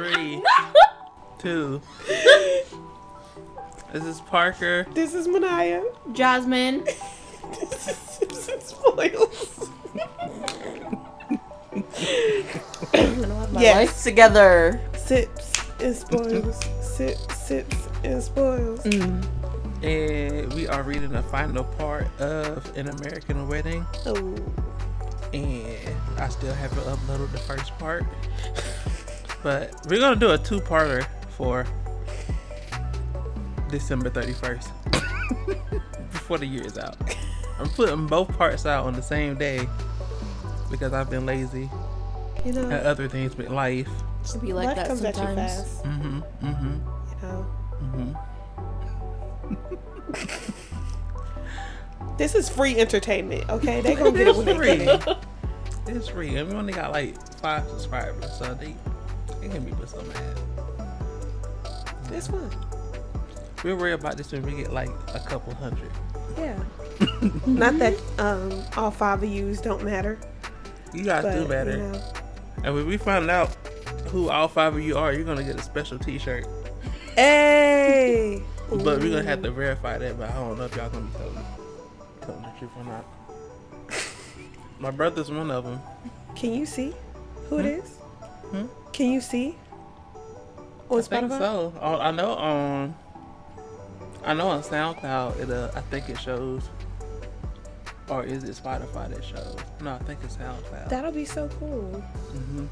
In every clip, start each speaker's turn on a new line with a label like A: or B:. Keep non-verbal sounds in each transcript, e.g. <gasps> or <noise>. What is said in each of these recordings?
A: Three, <laughs> two. This is Parker.
B: This is Maniah.
C: Jasmine. <laughs>
B: This is Sips and Spoils. <laughs> Yes.
C: life together.
B: Sips and Spoils. Sips, sips and Spoils.
C: Mm.
A: And we are reading the final part of An American Wedding.
B: Oh,
A: And I still haven't uploaded the first part. But we're going to do a two parter for December 31st. <laughs> Before the year is out. I'm putting both parts out on the same day because I've been lazy
B: you know,
A: and other things with life.
C: Should be like
B: life
C: that
B: comes at you fast.
A: Mm-hmm. Mm-hmm.
B: You know,
A: Mm-hmm. <laughs>
B: this is free entertainment. Okay, they <laughs> gonna get it when they
A: free.
B: get it.
A: It's free. And we only got like five subscribers, so they they can be but so mad.
B: It's fun.
A: We'll worry about this when we get like a couple hundred.
B: Yeah. <laughs> Not that um all five of yous don't matter,
A: You guys
B: but
A: do better.
B: you know,
A: And when we find out who all five of you are, you're gonna get a special T-shirt.
B: hey. <laughs>
A: But we're gonna have to verify that. But I don't know if y'all gonna be telling, telling the truth or not. <laughs> My brother's one of them.
B: Can you see who it is?
A: Hmm?
B: Can you see on
A: I think
B: Spotify?
A: so. Oh, I know on. I know on SoundCloud. It uh, I think it shows. Or is it Spotify that shows? No, I think it's SoundCloud.
B: That'll be so cool.
A: hmm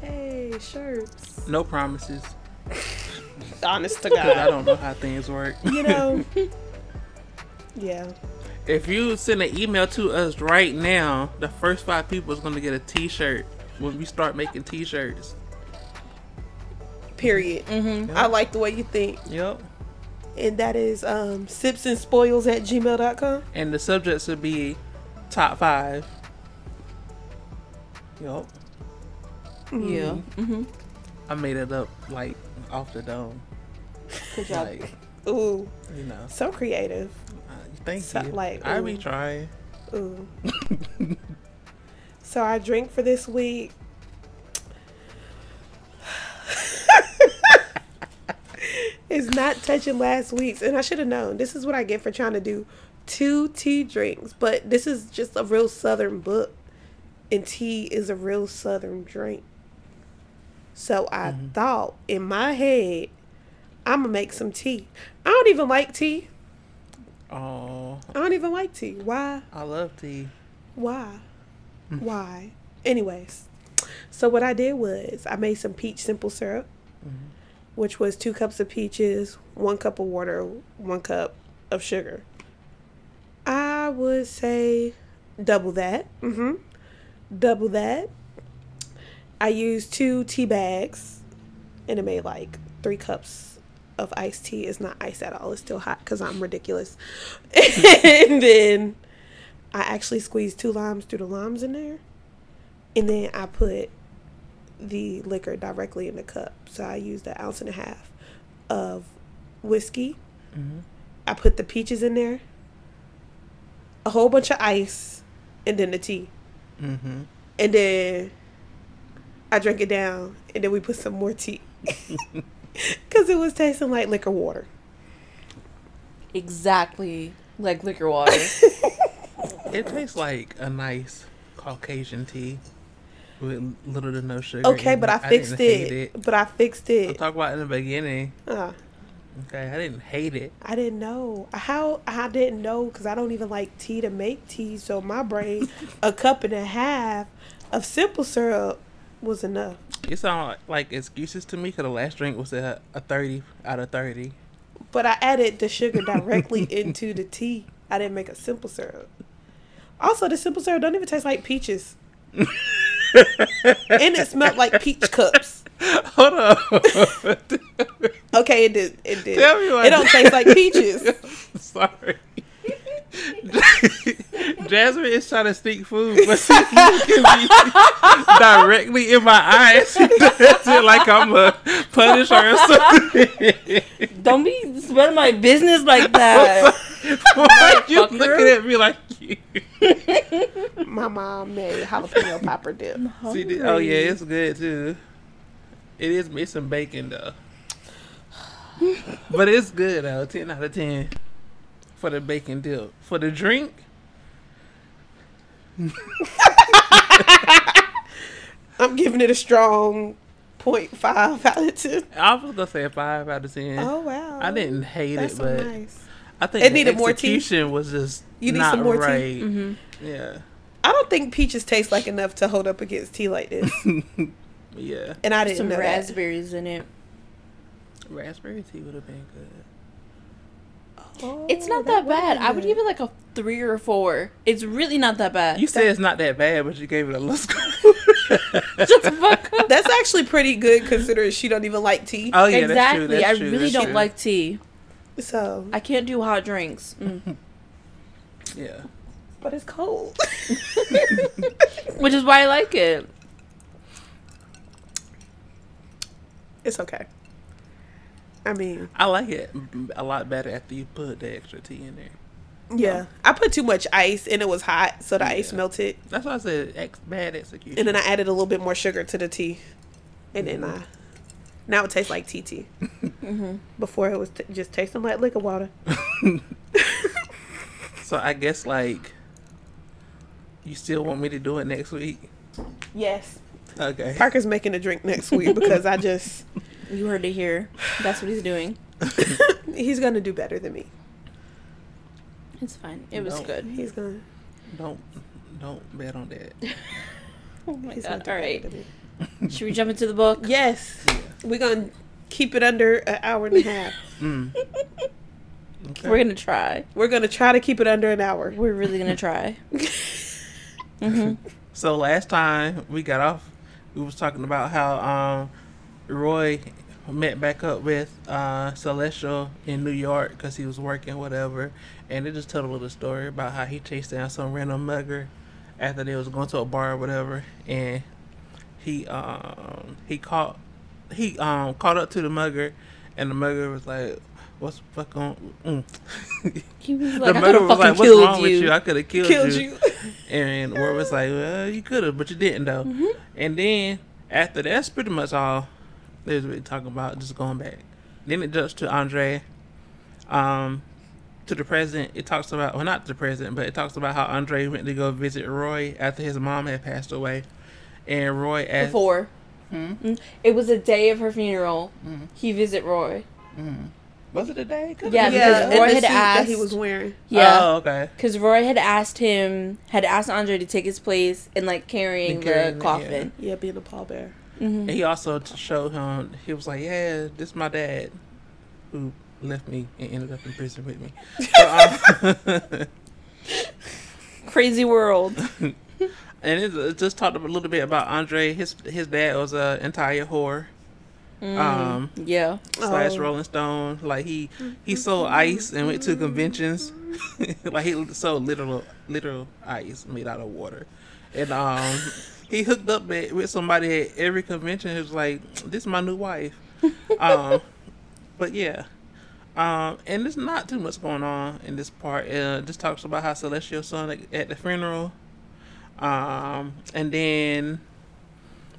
B: Hey, shirts.
A: No promises. <laughs>
B: Honest to
A: Because I don't know how things work.
B: you know. <laughs> Yeah.
A: If you send an email to us right now, the first five people is gonna get a T-shirt when we start making T-shirts.
B: Period.
C: Mm-hmm.
B: I like the way you think.
A: Yep.
B: And that is um sips and spoils at gmail.com.
A: And the subjects would be top five. Yep.
C: Yeah. Mm-hmm.
A: I made it up like off the dome.
C: Good job.
A: Like <laughs>
B: Ooh,
A: you know.
B: so creative.
A: Uh, thank
B: So-
A: you.
B: like,
A: I be
B: ooh.
A: trying.
B: Ooh. <laughs> so our drink for this week. is not touching last week's, and I should have known. This is what I get for trying to do two tea drinks, but this is just a real southern book, and tea is a real southern drink. So I mm-hmm. thought in my head, I'm gonna make some tea. I don't even like tea.
A: Oh,
B: I don't even like tea. Why?
A: I love tea.
B: Why? Why? Anyways, so what I did was I made some peach simple syrup, which was two cups of peaches, one cup of water, one cup of sugar. I would say double that. Mm-hmm. Double that. I used two tea bags, and it made like three cups of iced tea. It's not ice at all. It's still hot because I'm ridiculous. <laughs> and then I actually squeezed two limes through the limes in there. And then I put the liquor directly in the cup. So I used an ounce and a half of whiskey.
A: Mhm.
B: I put the peaches in there, a whole bunch of ice, and then the tea.
A: Mm-hmm.
B: And then I drank it down, and then we put some more tea. <laughs> Because it was tasting like liquor water.
C: Exactly like liquor water. <laughs>
A: It tastes like a nice Caucasian tea with little to no sugar.
B: Okay, but I
A: didn't
B: fixed
A: hate
B: it. But I fixed
A: I
B: it.
A: talked about it in the beginning.
B: Uh,
A: Okay, I didn't hate it.
B: I didn't know how I didn't know because I don't even like tea to make tea. So my brain, <laughs> a cup and a half of simple syrup was enough.
A: It sound like excuses to me because the last drink was a, a 30 out of 30.
B: But I added the sugar <laughs> directly into the tea. I didn't make a simple syrup. Also, the simple syrup don't even taste like peaches, <laughs> and it smelled like peach cups.
A: Hold on.
B: Okay, it did. It did.
A: Tell me what-
B: it don't taste like <laughs> peaches.
A: Sorry. <laughs> Jasmine is trying to sneak food, but she looking me directly in my eyes. She does it like I'm a punisher or something.
C: Don't be spreading my business like that. <laughs>
A: Why you
C: Fucker.
A: looking at me like you? <laughs>
B: My mom made jalapeno popper dip.
A: She did, oh yeah, it's good too. It is missing bacon though. <sighs> but it's good though. Ten out of ten for the bacon dip. For the drink, <laughs>
B: I'm giving it a strong 0.5 out of 10.
A: I was gonna say a five out of ten.
B: Oh, wow.
A: I didn't hate
B: That's
A: it,
B: so
A: but
B: nice.
A: I think
B: It
A: the
B: needed more tea?
A: execution was just
B: You need
A: not
B: some more tea?
A: right.
C: Mm-hmm.
A: Yeah,
B: I don't think peaches taste like enough to hold up against tea like this. <laughs>
A: yeah.
B: And I didn't
C: Some
B: know that.
C: raspberries in it.
A: Raspberry tea would have been good.
B: Oh,
C: It's not that,
B: would've
C: bad. I would give it like a three or a four. It's really not that bad.
A: You said it's not that bad, but you gave it a little score. <laughs>
C: Shut the fuck up.
B: That's actually pretty good considering she don't even like tea.
A: oh yeah, that's
C: exactly.
A: true. That's
C: I
A: true,
C: really
A: that's
C: don't
A: true.
C: like tea.
B: So,
C: I can't do hot drinks. Mm. <laughs>
A: Yeah.
B: but it's cold. <laughs>
C: Which is why I like it.
B: it's okay. I mean,
A: I like it a lot better after you put the extra tea in there.
B: yeah. I put too much ice and it was hot, so the ice melted.
A: That's why I said ex- bad execution.
B: And then I added a little bit more sugar to the tea. And then I. Now it tastes like tea tea. <laughs>
C: Mm-hmm.
B: Before it was t- just tasting like liquor water. <laughs> <laughs>
A: so I guess like you still want me to do it next week?
B: Yes.
A: Okay.
B: Parker's making a drink next week because I just.
C: You heard it here. That's what he's doing. <laughs>
B: He's going to do better than me.
C: It's fine. It was
A: No.
C: good.
B: He's going to.
A: Don't don't bet on that. <laughs>
C: Oh my
B: He's gonna
C: god.
B: do
C: All
B: better
C: right.
B: than me.
C: Should we jump into the book?
B: Yes. We're going to keep it under an hour and a half. <laughs>
A: Mm. Okay.
C: We're gonna try.
B: We're going to try to keep it under an hour.
C: We're really gonna try. hmm
A: So last time we got off, we was talking about how um, Roy met back up with uh, Celestial in New York because he was working whatever, and they just told a little story about how he chased down some random mugger after they was going to a bar or whatever, and he um he caught he um caught up to the mugger, and the mugger was like. What's the fuck on? Mm. <laughs>
C: He was
A: the
C: like, I
A: mugger was like, "What's wrong
C: you.
A: with you? I could have killed,
B: Killed
A: you."
B: you. <laughs>
A: And Ward was like, well, you could have, but you didn't, though.
C: Mhm.
A: And then after that's pretty much all they was really talking about, just going back. Then it jumps to Andre, um, to the present. It talks about, well, not the present, but it talks about how Andre went to go visit Roy after his mom had passed away. And Roy asked,
C: Before.
A: Hmm?
C: Mm. It was the day of her funeral.
A: Mhm.
C: He visit Roy.
A: Mhm. was it a day? Could've
C: Yeah, because
B: and
C: Roy had
B: suit that he was wearing.
C: Yeah.
A: Oh, okay.
C: Because Roy had asked him, had asked Andre to take his place in like carrying
A: In carrying
C: the
A: it,
C: coffin.
B: Yeah, being a pallbearer.
C: Hmm
A: And he also showed him, he was like, yeah, this is my dad who left me and ended up in prison with me. <laughs> So, um, <laughs>
C: Crazy world. <laughs>
A: and it, it just talked a little bit about Andre. His his dad was a entire whore
C: Mm,
A: Um,
C: yeah.
A: slash
B: Oh.
A: Rolling Stone. Like he he sold ice and went to conventions. like he sold literal literal ice made out of water, and um he hooked up at- with somebody at every convention. He was like, "This is my new wife." <laughs> um, but yeah. Um, and there's not too much going on in this part. Uh, just talks about how Celestial son at, at the funeral. Um, and then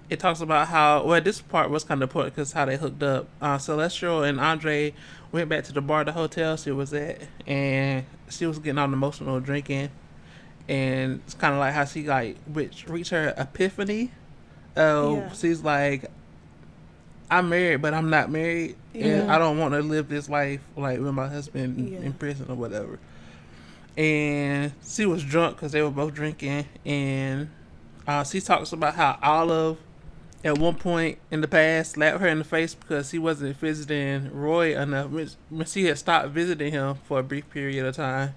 A: it talks about how well this part was kind of important because how they hooked up. Uh, Celestial and Andre went back to the bar, the hotel she was at, and she was getting all emotional drinking, and it's kind of like how she like which reached her epiphany. Oh,
B: Yeah.
A: she's like, I'm married, but I'm not married, and I don't want to live this life like with my husband
B: Yeah.
A: in prison or whatever. And she was drunk because they were both drinking, and uh, she talks about how Olive, at one point in the past, slapped her in the face because he wasn't visiting Roy enough. She had stopped visiting him for a brief period of time.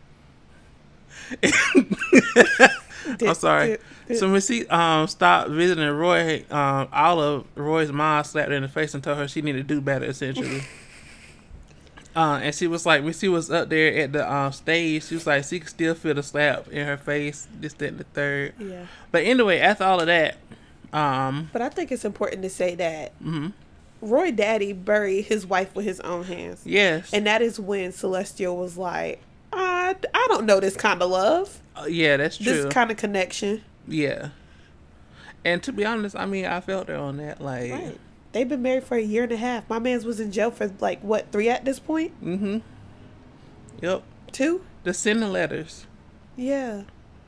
A: I'm sorry. So when she um stopped visiting Roy, um Olive Roy's mom slapped her in the face and told her she needed to do better essentially. <laughs> uh, and she was like, when she was up there at the um stage, she was like, she could still feel the slap in her face, this, that, and the third.
B: yeah.
A: But anyway, after all of that, um,
B: But I think it's important to say that
A: mhm,
B: Roy Daddy buried his wife with his own hands.
A: yes,
B: And that is when Celestial was like, I, I don't know this kind of love,
A: Uh, yeah, that's true.
B: this kind of connection.
A: yeah. And to be honest, I mean, I felt her on that. Like,
B: Right. They've been married for a year and a half. My man's was in jail for like what three at this point?
A: Mm-hmm. Yep.
B: Two?
A: The sending letters.
B: Yeah.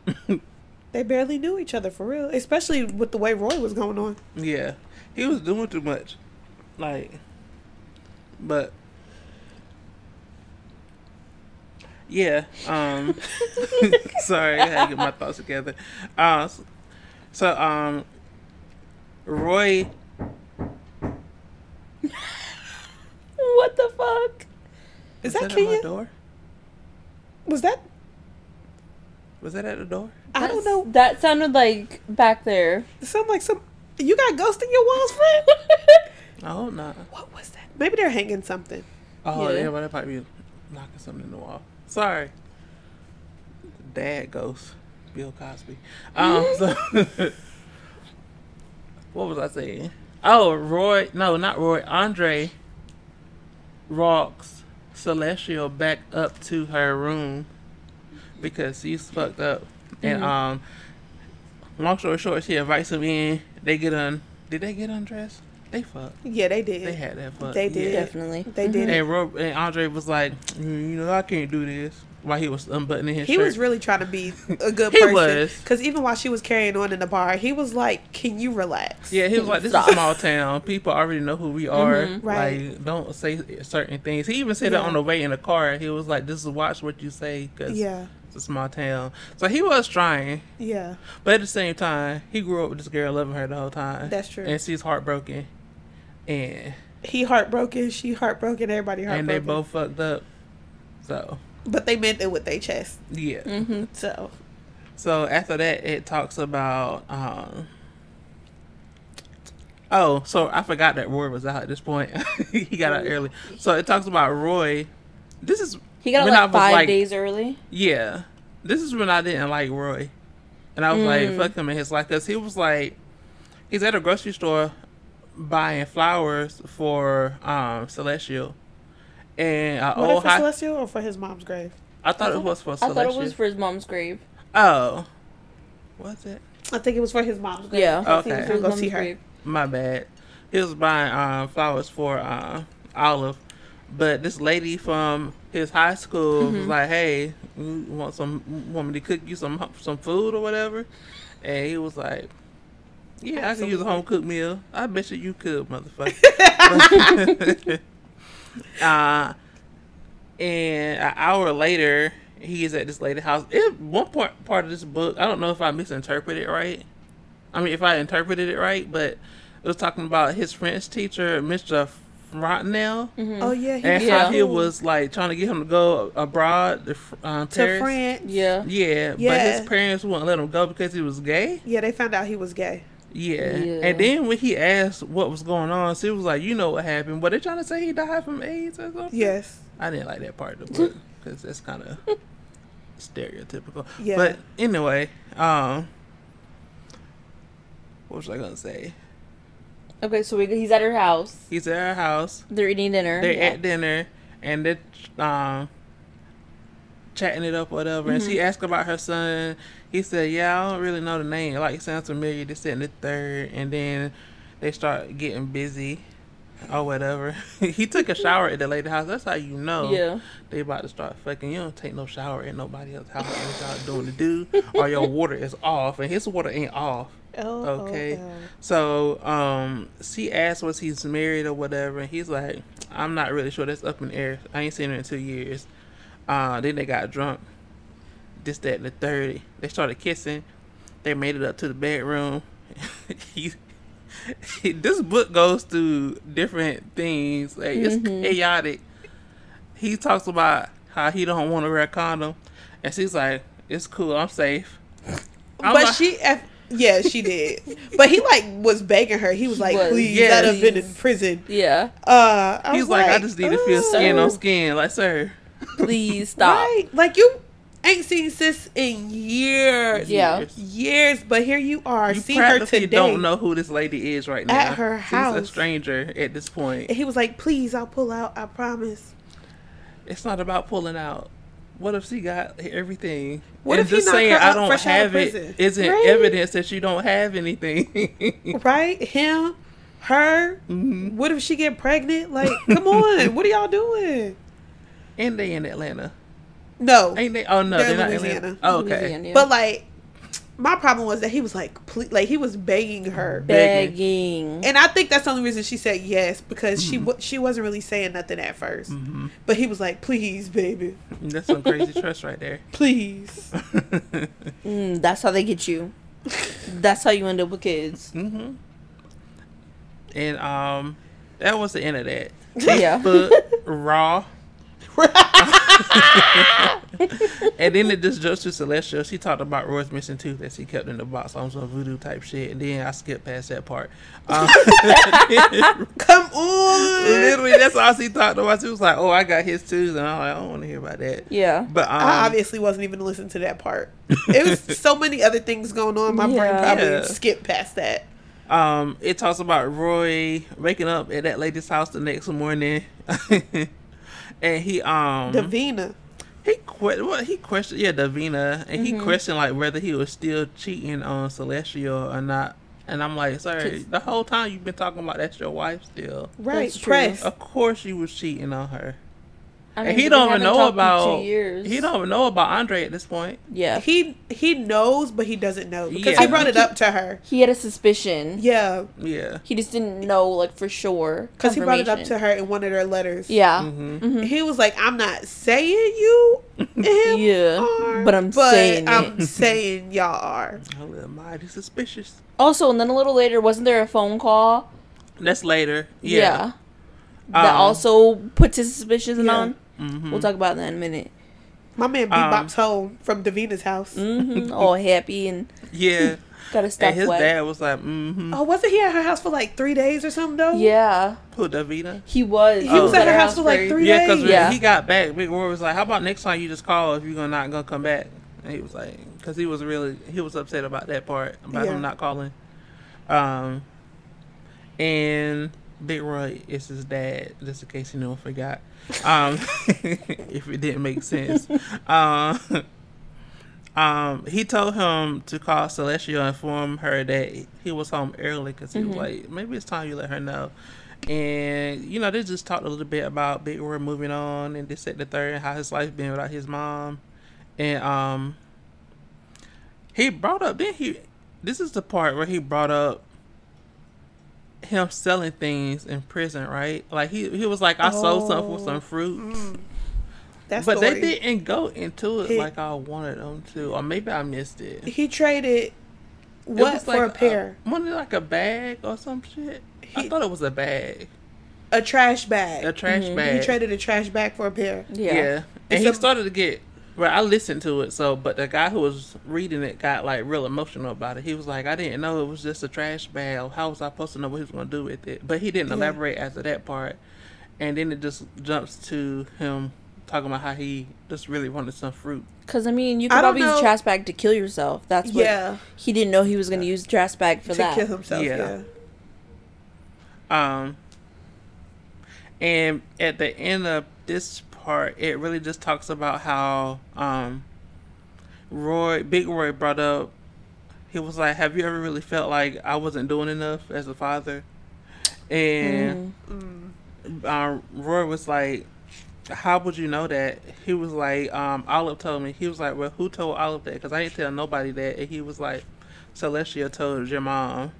B: <laughs> they barely knew each other for real, especially with the way Roy was going on.
A: Yeah. He was doing too much. Like but yeah, um <laughs> sorry, I had to get my thoughts together. Uh so, so um Roy <laughs>
C: What the fuck?
B: Is
A: was
B: that
A: at my
B: Kenya?
A: door?
B: Was that?
A: Was that at the door?
B: I don't know.
C: That sounded like back there.
B: It sounded like some. You got ghost in your walls, friend? <laughs>
A: Oh no.
B: what was that? Maybe they're hanging something.
A: Oh
C: Yeah.
A: yeah, but that might be knocking something in the wall. Sorry. Dad ghost. Bill Cosby. Um <laughs> so <laughs> what was I saying? Oh, Roy no, not Roy, Andre rocks Celestial back up to her room because she's fucked up. And um long story short, she invites him in. They get un did they get undressed? They fucked.
B: Yeah, they did.
A: They had that fuck.
B: They did.
A: Yeah.
C: Definitely.
B: They did.
A: And, Ro- and Andre was like, "Mm, you know, I can't do this. While he was unbuttoning his shirt.
B: He
A: shirt.
B: was really trying to be a good <laughs>
A: He
B: person.
A: was.
B: Because even while she was carrying on in the bar, he was like, "Can you relax?"
A: yeah, he was like, this is a small town. People already know who we are.
C: Mhm.
B: Right.
A: Like, don't say certain things. He even said it on the way in the car. He was like, this is watch what you say because
B: Yeah.
A: it's a small town. So he was trying.
B: Yeah.
A: But at the same time, he grew up with this girl loving her the whole time.
B: That's true.
A: And she's heartbroken. And
B: He heartbroken. She heartbroken. Everybody heartbroken.
A: and they both fucked up. So,
B: But they meant it with their chest.
A: yeah.
C: Mm-hmm.
B: So
A: So after that, it talks about. Um, oh, so I forgot that Roy was out at this point. <laughs> he got out early. So it talks about Roy. This is
C: He got out like five
A: like-
C: days early.
A: yeah. This is when I didn't like Roy, and I was like,
C: Mm.
A: fuck him in his life because he was like, he's at a grocery store buying flowers for um Celestial, and uh,
B: was
A: oh,
B: it for
A: hi-
B: Celestial or for his mom's grave?
A: I thought it was for
C: I
A: Celestial.
C: thought it was for his mom's grave.
A: oh, was it?
B: I think it was for his mom's grave.
C: Yeah.
B: because He was
A: Okay.
B: gonna go see her.
C: grave.
A: My bad. He was buying um, flowers for uh, Olive, but this lady from his high school was
C: Mhm.
A: like, "Hey, you want some want me to cook you some some food or whatever?" And he was like, "Yeah, I can use a home cooked meal. I bet you you could, motherfucker." <laughs> uh, and an hour later, he is at this lady's house. It, one part part of this book, I don't know if I misinterpreted it right. I mean, if I interpreted it right, but it was talking about his French teacher, Mr. Frontenel,
C: Mhm.
B: Oh yeah, he
A: and
C: Yeah.
A: how he was like trying to get him to go abroad to um,
B: to France.
C: Yeah.
A: Yeah, but his parents wouldn't let him go because he was gay.
B: Yeah, they found out he was gay.
A: Yeah.
C: Yeah.
A: and then when he asked what was going on, she was like, "You know what happened? Were they trying to say he died from AIDS or something?"
B: Yes.
A: I didn't like that part of the <laughs> book because that's kind of stereotypical.
B: Yeah.
A: But anyway, um, what was I gonna say?
C: Okay, so we, he's at her house.
A: He's at her house.
C: They're eating dinner.
A: They're
C: Yeah.
A: at dinner and they're um chatting it up, or whatever. And she asked about her son. He said, "Yeah, I don't really know the name. Like, it sounds familiar. This and the third. And then they start getting busy or whatever. <laughs> he took a shower at the lady house. That's how you know
C: Yeah.
A: they about to start fucking. You don't take no shower at nobody else's house. What y'all doing to do? or your water is off, and his water ain't off. <laughs>
B: Oh,
A: Okay.
B: oh, oh.
A: So um, she asked was he's married or whatever, and he's like, I'm not really sure. That's up in the air. I ain't seen her in two years. Uh, then they got drunk. This, that, and the third. They started kissing. They made it up to the bedroom. <laughs> he, he- <laughs> this book goes through different things. Like, it's
C: Mhm.
A: chaotic. He talks about how he don't want to wear a condom, and she's like, "It's cool. I'm safe." I'm
B: But
A: like-
B: she, eff- yeah, she did. but he like was begging her. He was like,
C: was.
B: "Please,
A: Yes.
B: I'd have been in prison."
C: Yeah.
B: Uh, I
A: He's
B: was
A: like, I just need to feel
B: "Uh,
A: skin
C: sir."
A: on skin. Like, sir.
C: Please stop.
B: Right? Like you ain't seen sis in years.
C: Yeah.
A: Years.
B: Years, but here you are.
A: You
B: see her today.
A: don't know who this lady is right now.
B: At her
A: She's a
B: house.
A: stranger at this point.
B: And he was like, "Please, I'll pull out. I promise."
A: It's not about pulling out. What if she got everything?
B: What
A: and
B: if he
A: just
B: knocked
A: saying I don't
B: fresh out of
A: have it
B: prison?
A: isn't
B: Right?
A: evidence that you don't have anything. <laughs>
B: Right? Him, Her?
A: Mm-hmm.
B: What if she get pregnant? Like, come on, <laughs> what are y'all doing?
A: And they in Atlanta.
B: No,
A: Ain't they? Oh no,
B: They're
A: they're, not
B: Louisiana.
A: Atlanta. Oh, okay.
C: Louisiana, yeah.
B: but like, my problem was that he was like, ple- like he was begging her,
C: begging.
B: and I think that's the only reason she said yes because she
A: Mm-hmm.
B: wa she wasn't really saying nothing at 1st but he was like, please, baby,
A: That's some crazy <laughs> trust right there.
B: please. <laughs>
C: Mm, that's how they get you. That's how you end up with kids.
A: hmm And um, that was the end of that. <laughs>
C: Yeah.
A: But raw. <laughs> and then it just jumps to Celestial. She talked about Roy's missing tooth that she kept in the box on some voodoo type shit. And then I skipped past that part. Um, <laughs> <laughs>
B: Come on.
A: literally, that's all she talked about. She was like, "Oh, I got his tooth," and I'm like, "I don't want to hear about that."
C: Yeah.
A: But um,
B: I obviously wasn't even listening to that part. It was so many other things going on. My brain probably
A: Yeah.
B: skipped past that.
A: Um, it talks about Roy waking up at that lady's house the next morning, and he um
B: Davina.
A: he que- what he questioned yeah Davina, and he
C: Mhm.
A: questioned like whether he was still cheating on Celestial or not. And I'm like, sorry, the whole time you've been talking about that's your wife still.
B: Right,
C: That's
B: press.
A: Of course you was cheating on her.
C: I mean,
A: he don't even know about
C: two years.
A: he don't even know about Andre at this point.
C: Yeah.
B: He he knows, but he doesn't know because
A: Yeah.
B: he brought it up to her.
C: He had a suspicion.
B: Yeah,
A: Yeah.
C: He just didn't know, like for sure.
B: because he brought it up to her in one of their letters.
C: Yeah.
A: hmm
C: Mhm.
B: he was like, "I'm not saying you him <laughs>
C: Yeah,
B: are,
C: but I'm saying
B: I'm
C: it." <laughs>
B: saying y'all are."
A: A little mighty suspicious.
C: Also, and then a little later, wasn't there a phone call?
A: That's later. Yeah.
C: That
A: Um,
C: also puts his suspicions
B: Yeah.
C: on.
A: Hmm
C: We'll talk about that in a minute.
B: My man
A: Um,
B: bebop's home from Davina's house.
C: hmm <laughs> All happy and
A: Yeah. <laughs>
C: got his stuff
A: and his
C: wet.
A: dad was like, mm-hmm.
B: Oh, wasn't he at her house for like three days or something though?
C: Yeah,
A: Who, Davina?
C: he was.
B: He was
A: Oh.
B: at her house for like three
A: Yeah, because
B: days.
C: Yeah.
A: he got back, Big Roy was like, "How about next time you just call if you're gonna not gonna come back?" And he was like, because he was really he was upset about that part about
B: Yeah.
A: him not calling. Um, and Big Roy is his dad, just in case you know forgot. Um, <laughs> if it didn't make sense. Um, <laughs> um, he told him to call Celestia and inform her that he was home early because he was
C: Mhm.
A: like, maybe it's time you let her know. And you know, they just talked a little bit about Big Roy moving on and this at the third, and how his life been without his mom. And um, he brought up then he. This is the part where he brought up him selling things in prison, right? Like he he was like, I sold something for
B: Oh.
A: some fruit.
B: Mm. That
A: But
B: story.
A: they didn't go into it
B: He-
A: like I wanted them to, or maybe I missed it. It
B: He traded what
A: was
B: for a
A: like
B: pair?
A: wasn't it like a bag or some shit? I
B: He-
A: thought it was a bag,
B: A, trash bag.
A: a trash
C: Mhm.
A: bag.
B: He traded a trash bag for a pair.
C: Yeah.
A: yeah, and
B: It's
A: he
B: a-
A: started to get. Well, I listened to it, so but the guy who was reading it got like real emotional about it. He was like, "I didn't know it was just a trash bag. How was I supposed to know what he was going to do with it?" But he didn't
B: Yeah.
A: elaborate after that part, and then it just jumps to him talking about how he just really wanted some fruit.
C: Because I mean, you could
B: don't
C: probably use
B: know-
C: a trash bag to kill yourself. That's what
B: Yeah,
C: he didn't know he was going to use the trash bag for
B: to
C: that.
B: kill himself.
A: Yeah.
B: Yeah.
A: Um, and at the end of this part, it really just talks about how um, Roy, Big Roy, brought up. He was like, "Have you ever really felt like I wasn't doing enough as a father?" And
C: Mm.
B: Mm.
A: um, Roy was like, "How would you know that?" He was like, um, "Olive told me." He was like, "Well, who told Olive that?" Because I didn't tell nobody that. And he was like, "Celestia told your mom."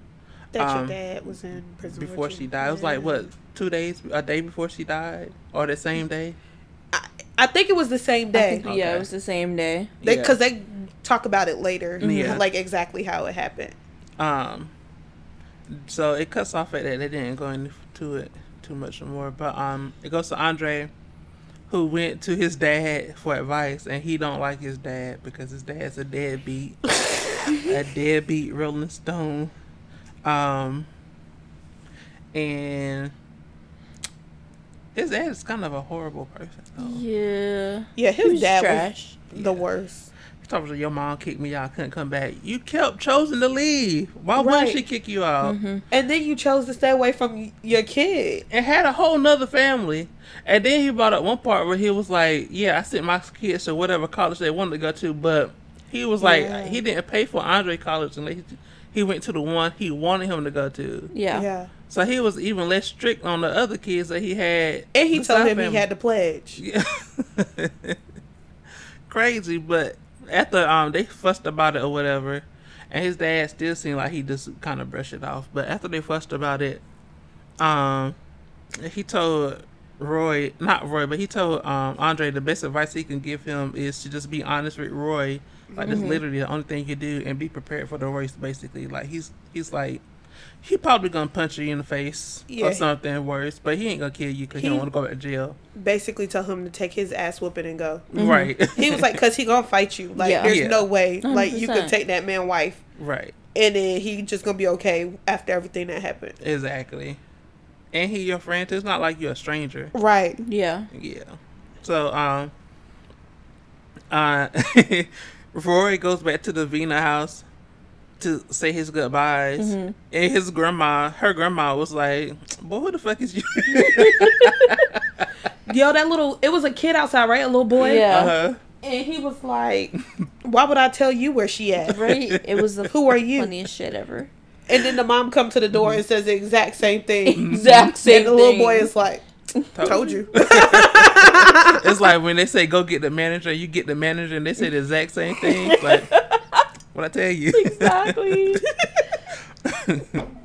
B: That
A: Um,
B: your dad was in prison
A: before she died. It was like what two days, a day before she died, or the same day.
B: I, I think it was the same
C: I
B: day.
C: think, Yeah,
A: Okay.
C: it was the same day.
B: They
A: Yeah.
B: because they talk about it later,
A: Yeah.
B: like exactly how it happened.
A: Um, so it cuts off at that. They didn't go into it too much more, but um, it goes to Andre, who went to his dad for advice, and he don't like his dad because his dad's a deadbeat, <laughs> a deadbeat Rolling Stone. Um, and his dad is kind of a horrible person. Though.
C: Yeah.
B: Yeah, his
C: was
B: dad
C: trash.
B: was the worst.
A: He talks about your mom kicked me out, couldn't come back. You kept choosing to leave. Why wouldn't she kick you out?
C: hmm
B: And then you chose to stay away from your kid.
A: and had a whole nother family. And then he brought up one part where he was like, "Yeah, I sent my kids to whatever college they wanted to go to, but he was like,
B: Yeah.
A: he didn't pay for Andre college unless he, he went to the one he wanted him to go to.
C: Yeah.
B: Yeah.
A: So he was even less strict on the other kids that he had.
B: And he told him he had to pledge.
A: Yeah. <laughs> Crazy, but after um they fussed about it or whatever, and his dad still seemed like he just kind of brushed it off. But after they fussed about it, um, he told Roy, not Roy, but he told um Andre the best advice he can give him is to just be honest with Roy. Like that's literally the only thing you can do, and be prepared for the worst. Basically, like he's he's like. He probably gonna punch you in the face
B: Yeah.
A: or something worse, but he ain't gonna kill you because he,
B: He-
A: don't want to go back to jail.
B: Basically, tell him to take his ass whooping and go.
A: Right. <laughs>
B: He was like, "Cause he gonna fight you. Like,
C: Yeah.
B: there's
A: Yeah.
B: no way. Like, you
C: 100%.
B: could take that man wife,
A: right.
B: and then he just gonna be okay after everything that happened."
A: Exactly. And he your friend. It's not like you're a stranger.
B: Right.
C: Yeah.
A: Yeah. So um uh <laughs> Rory goes back to Davina house to say his goodbyes.
C: Mm-hmm.
A: And his grandma, her grandma was like, Boy, who the fuck is you? <laughs>
B: Yo, that little. It was a kid outside, right? A little boy.
C: Yeah.
A: uh-huh.
B: And he was like, "Why would I tell you where she at?"
C: Right. It was the
B: Who are you?
C: funniest shit ever.
B: And then the mom come to the door and says the exact same thing. <laughs>
C: Exact same.
B: and the little
C: thing.
B: boy is like, "Told you." <laughs>
A: It's like when they say go get the manager, you get the manager and they say the exact same thing. Like what I tell you.
C: Exactly. <laughs>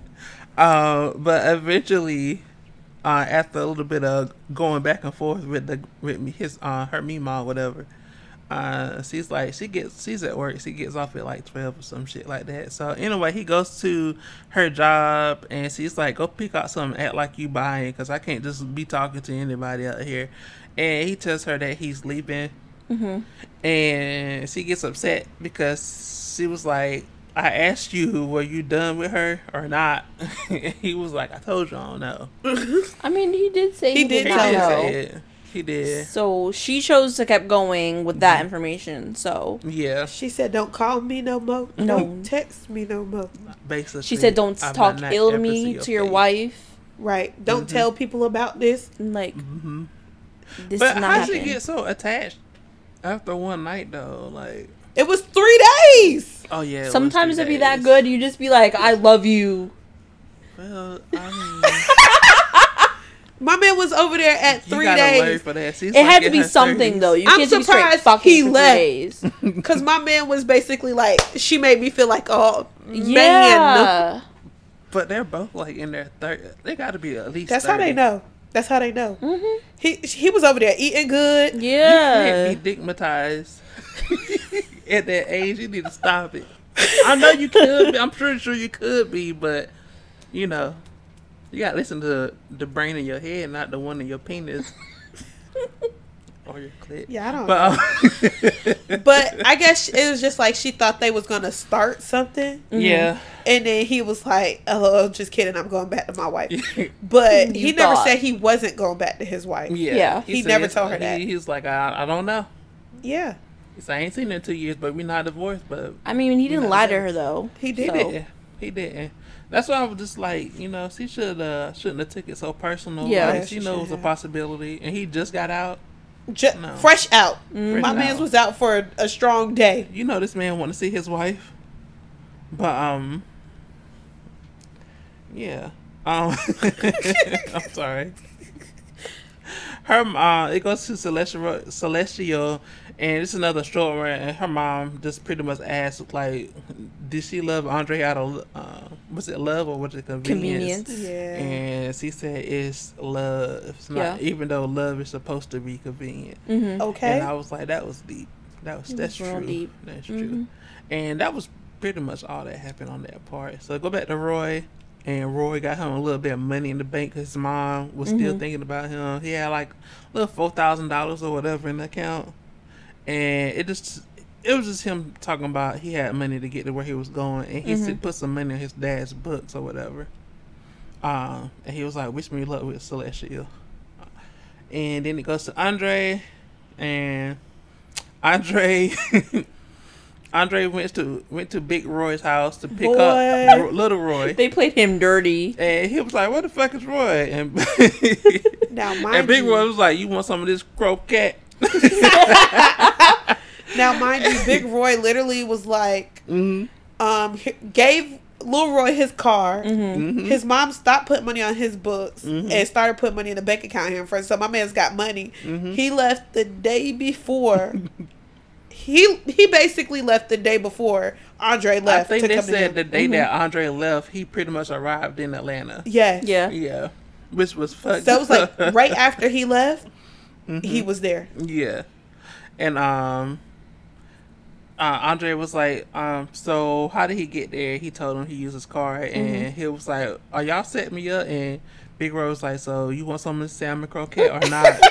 A: Uh, but eventually, uh, after a little bit of going back and forth with the with me, his uh her Mima whatever, uh, she's like she gets she's at work. She gets off at like twelve or some shit like that. So anyway, he goes to her job and she's like, "Go pick out something, act like you buying, because I can't just be talking to anybody out here." And he tells her that he's leaving, and she gets upset because she was like, I asked you, were you done with her or not? <laughs> he was like, I told you, I don't know.
C: I mean, he did say
B: He
C: he,
B: did
C: did
B: tell
C: not know.
A: say it. He did.
C: So she chose to keep going with that information. So
A: Yeah,
B: She said, "Don't call me no more.
C: No.
B: Don't text me no more."
A: basically.
C: she said, "Don't
A: I might
C: talk
A: not
C: ill to
A: ever see
C: me to your
A: face."
C: wife."
B: Right. Don't
A: Mhm.
B: tell people about this.
C: And, Like
A: Mhm.
C: this
A: But
C: did not
A: how she get so attached after one night though? Like,
B: It was three days.
A: oh yeah. it
C: Sometimes it'd be that good. You just be like, "I love you."
A: Well, I <laughs>
B: My man was over there at three days
A: for that.
C: It
A: like
C: had to be something
A: 30s.
C: though. You
B: I'm
C: can't just be
B: surprised he
C: for
B: left. because <laughs> <laughs> my man was basically like, she made me feel like, oh man,
C: Yeah.
A: But they're both like in their third. They got to be at least.
B: that's how they know. That's how they know.
C: Mhm.
B: He he was over there eating good.
C: Yeah.
A: You can't be digmatized <laughs> at that age. You need to stop it. I know you could. Be. I'm pretty sure you could be, but you know, you got to listen to the brain in your head, not the one in your penis <laughs> or your clit.
B: Yeah, I don't.
A: But um, <laughs>
B: But I guess it was just like she thought they was gonna start something,
A: yeah,
B: and then he was like, "Oh, just kidding. I'm going back to my wife." <laughs> But
C: You
B: he never
C: thought.
B: said he wasn't going back to his wife.
A: yeah.
C: Yeah.
B: He
A: said
B: never told her that.
A: He was like, I, I don't know.
B: Yeah,
A: He said, I ain't seen her in two years, but we're not divorced. But
C: I mean, he didn't
A: know,
C: lie to her though.
B: He did
C: So-
A: He didn't. That's why I was just like, you know, she should uh shouldn't have took it so personal.
C: Yeah.
A: Like, she
B: she
A: knows
B: should
A: a possibility, and he just got out.
B: Just
A: No.
B: fresh out.
C: Mhm.
B: My man's was out for a, a strong day.
A: You know, this man want to see his wife, but um, yeah. Um, <laughs> I'm sorry. Her uh, it goes to Celestial, Celestial, and it's another story. And her mom just pretty much asked, like, did she love Andre out of uh, was it love or was it convenience?
C: Convenience.
B: Yeah.
A: And she said it's love. It's not
C: Yeah.
A: even though love is supposed to be convenient.
C: Mhm.
B: Okay.
A: And I was like, that was deep. That was
C: It
A: that's
C: was
A: true.
C: deep.
A: That's
C: Mhm.
A: true. And that was pretty much all that happened on that part. So go back to Roy, and Roy got him a little bit of money in the bank. His mom was still
C: Mhm.
A: thinking about him. He had like a little four thousand dollars or whatever in the account, and it just. It was just him talking about he had money to get to where he was going, and he
C: Mhm.
A: said put some money in his dad's books or whatever. Um, and he was like, "Wish me luck with Celestial." And then it goes to Andre, and Andre, <laughs> Andre went to went to Big Roy's house to pick
B: Boy.
A: up Little Roy,
C: They played him dirty.
A: and he was like, "What the fuck is Roy?" And <laughs>
B: Now,
A: and Big
B: you,
A: Roy was like, "You want some of this croquette?" <laughs>
B: now mind you, Big Roy literally was like,
A: hmm
B: um, gave Lil Roy his car.
A: Mhm.
B: His mom stopped putting money on his books
A: Mhm.
B: and started putting money in the bank account here first. So my man's got money.
A: Mhm.
B: He left the day before. <laughs> he he basically left the day before Andre left.
A: I
B: left
A: think
B: to
A: they
B: come to
A: said
B: him.
A: the day that Andre left, he pretty much arrived in Atlanta.
B: Yes.
C: Yeah.
A: Yeah, which was fucked.
B: So it was like <laughs> right after he left,
A: Mhm.
B: he was there.
A: Yeah, and um, uh, Andre was like, um, so how did he get there? He told him he used his car, and he was like, "Are y'all setting me up?" And Big Ro was like, "So you want some of the salmon croquette or not?" <laughs>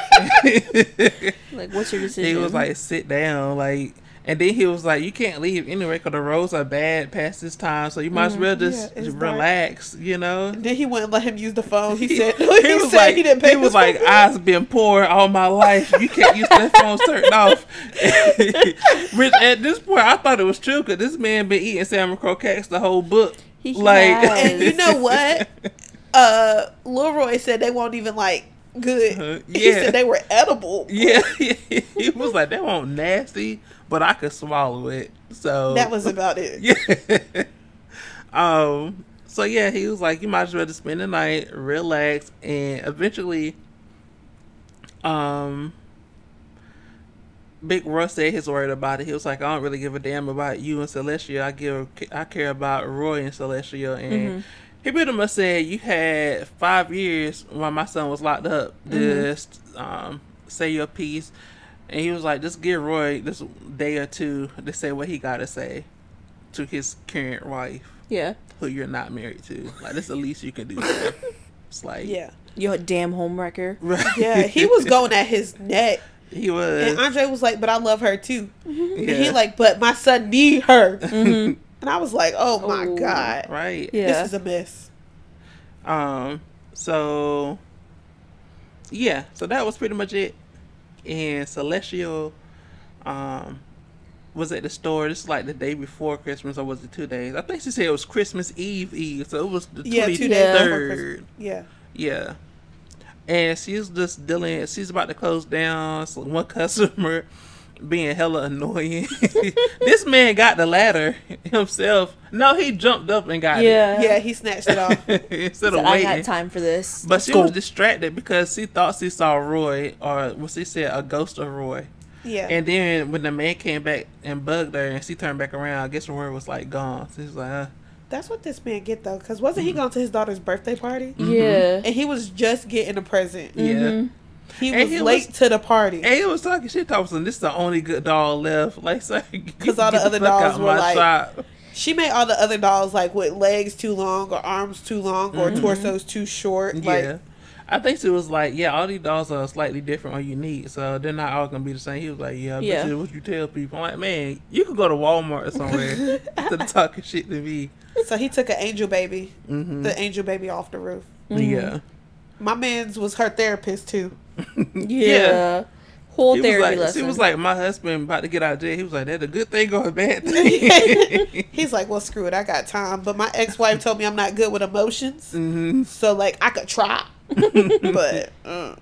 A: <laughs>
C: Like, what's your decision?
A: he was like, "Sit down," like. And then he was like, "You can't leave anyway because the roads are bad past this time, so you might as well just
B: Yeah, it's dark.
A: relax, you know."
B: Then he wouldn't let him use the phone. He <laughs> said <laughs> he,
A: he was
B: said
A: like,
B: he didn't pay.
A: he was like. I've been poor all my life. You can't use that phone turned off. <laughs> Which at this point, I thought it was true because this man been eating salmon croquettes the whole book.
C: He
A: like.
B: And you know what? Uh, Lil Roy said they won't even like good.
A: Uh,
B: He
A: yeah.
B: said they were edible.
A: yeah, he was like, they won't nasty, but I could swallow it. So
B: That was about it. <laughs>
A: yeah. um. So yeah, he was like, you might as well just spend the night, relax, and eventually, um, Big Russ said his word about it. He was like, I don't really give a damn about you and Celestia. I give, I care about Roy and Celestia, and. He pretty much said you had five years while my son was locked up. Just um, say your piece, and he was like, just give Roy this day or two to say what he got to say to his current wife,
C: yeah.
A: who you're not married to. Like that's the least you can do. <laughs> It's like
B: Yeah.
C: you're a damn homewrecker. <laughs>
A: right.
B: Yeah. He was going at his neck.
A: he was.
B: And Andre was like, but I love her too. And he like, but my son need her.
C: Mm-hmm. <laughs>
B: And I was like, oh my
C: Oh.
B: God.
A: right.
C: Yeah.
B: This is a mess.
A: Um. So. Yeah. So that was pretty much it. And Celestial, um, was at the store. This is like the day before Christmas, or was it two days? I think she said it was Christmas Eve Eve. So it was the
B: Yeah,
A: twenty third.
B: Yeah.
A: Yeah. And she's just dealing. She's about to close down. So one <laughs> customer being hella annoying. <laughs> this man got the ladder himself. No, he jumped up and got
C: Yeah.
B: Yeah, he snatched it off. <laughs>
A: instead
C: So
A: of
C: I
A: waiting.
C: got time for this.
A: But
C: Let's
A: she
C: go.
A: was distracted because she thought she saw Roy, or what she said, a ghost of Roy.
B: Yeah.
A: And then when the man came back and bugged her, and she turned back around, I guess Roy was like gone. So she's like, uh,
B: That's what this man get though, because wasn't he going to his daughter's birthday party?
C: Yeah.
B: And he was just getting a present.
A: yeah.
C: Mhm.
B: He
A: And
B: was
A: he
B: late
A: was-
B: to the party.
A: And he was talking shit, talking. This is the only good doll left. <laughs> Like, so <laughs>
B: Because all the other dolls were like-
A: shop.
B: She made all the other dolls like with legs too long or arms too long or
A: Mhm.
B: torsos too short.
A: Yeah.
B: Like
A: I think she was like, yeah, all these dolls are slightly different or unique, so they're not all gonna be the same. He was like, yeah, I
C: Yeah.
A: what you tell people. I'm like, man, you could go to Walmart or somewhere <laughs> to talking shit to me.
B: so he took an angel baby,
A: hmm
B: the angel baby off the roof.
A: Yeah.
B: My man's was her therapist too. <laughs>
C: Yeah. Whole
A: He was
C: therapy
A: like,
C: lesson.
A: she was like, my husband about to get out of jail. He was like, that's a good thing or a bad <laughs> thing. <laughs>
B: He's like, well, screw it, I got time. But my ex-wife told me I'm not good with emotions,
A: hmm
B: so like I could try, but uh,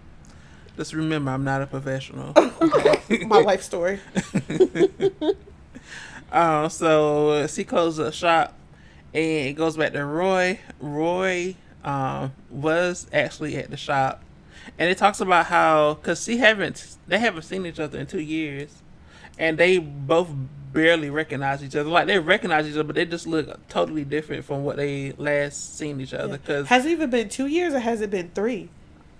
A: Just remember, I'm not a professional.
B: my life story.
A: Uh, so she closes the shop and it goes back to Roy. Roy um, was actually at the shop, and it talks about how because she haven't they haven't seen each other in two years, and they both barely recognize each other. Like they recognize each other, but they just look totally different from what they last seen each other. Because
B: Has it even been two years or has it been three?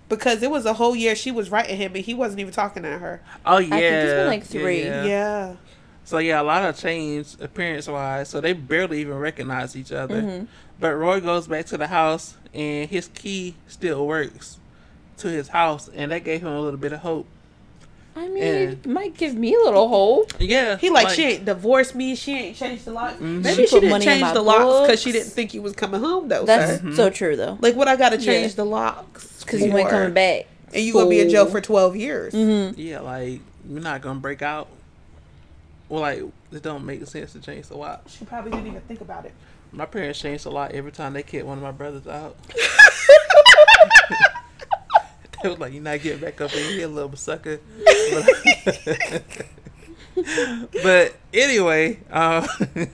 B: Because it was a whole year she was writing him and he wasn't even talking to her.
A: oh yeah,
C: think it's been, like, three.
B: Yeah.
A: So yeah, a lot of change appearance wise. So they barely even recognize each other.
C: Mhm.
A: But Roy goes back to the house and his key still works to his house, and that gave him a little bit of hope.
C: I mean,
A: And-
C: it might give me a little hope.
A: Yeah,
B: He like, she ain't divorced me. She ain't changed the lock.
A: Mhm.
B: Maybe
C: She
B: she, didn't change
C: my
B: the locks because she didn't think you was coming home though.
C: That's
B: sir.
A: Mhm.
C: so true, though.
B: Like what I gotta change
C: Yeah.
B: the locks
C: Because you ain't
B: for?
C: coming back.
B: and you gonna be in jail for twelve years.
C: Mhm.
A: Yeah, like you're not gonna break out. Well, like it don't make sense to change the lock.
B: She probably didn't even think about it.
A: My parents changed a lot every time they kicked one of my brothers out. <laughs> <laughs> <laughs> they was like, "You're not getting back up in here, little sucker." But, <laughs> but anyway, uh,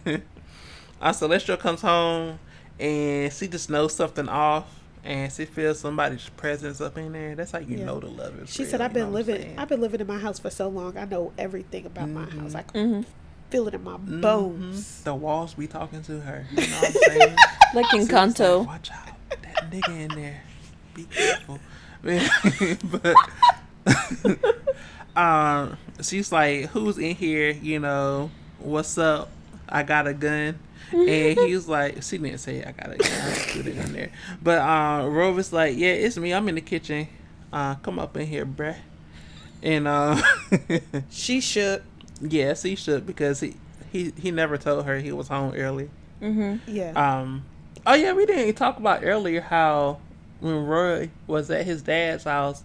A: <laughs> uh, Celestial comes home and she just knows something off, and she feels somebody's presence up in there. That's how you
B: Yeah.
A: know the love is.
B: She
A: real,
B: said, "I've been living. I've been living in my house for so long. I know everything about my
A: Mm-hmm.
B: house. I can
C: Mm-hmm.
B: feel it in my
A: Mhm.
B: bones."
A: The walls be talking to her. You know what I'm saying?
C: Like
A: She was
C: Encanto.
A: like, Watch out, that nigga in there. Be careful. <laughs> but <laughs> um, she's like, "Who's in here? You know, what's up? I got a gun." And he's like, she didn't say I got a gun. I put it in there. But uh, Rover's like, yeah, it's me. I'm in the kitchen. Uh, come up in here, bruh. And uh, <laughs>
B: She shook.
A: yes, he should because he he he never told her he was home early.
C: Mm-hmm.
B: Yeah.
A: Um, oh yeah, we didn't talk about earlier how when Roy was at his dad's house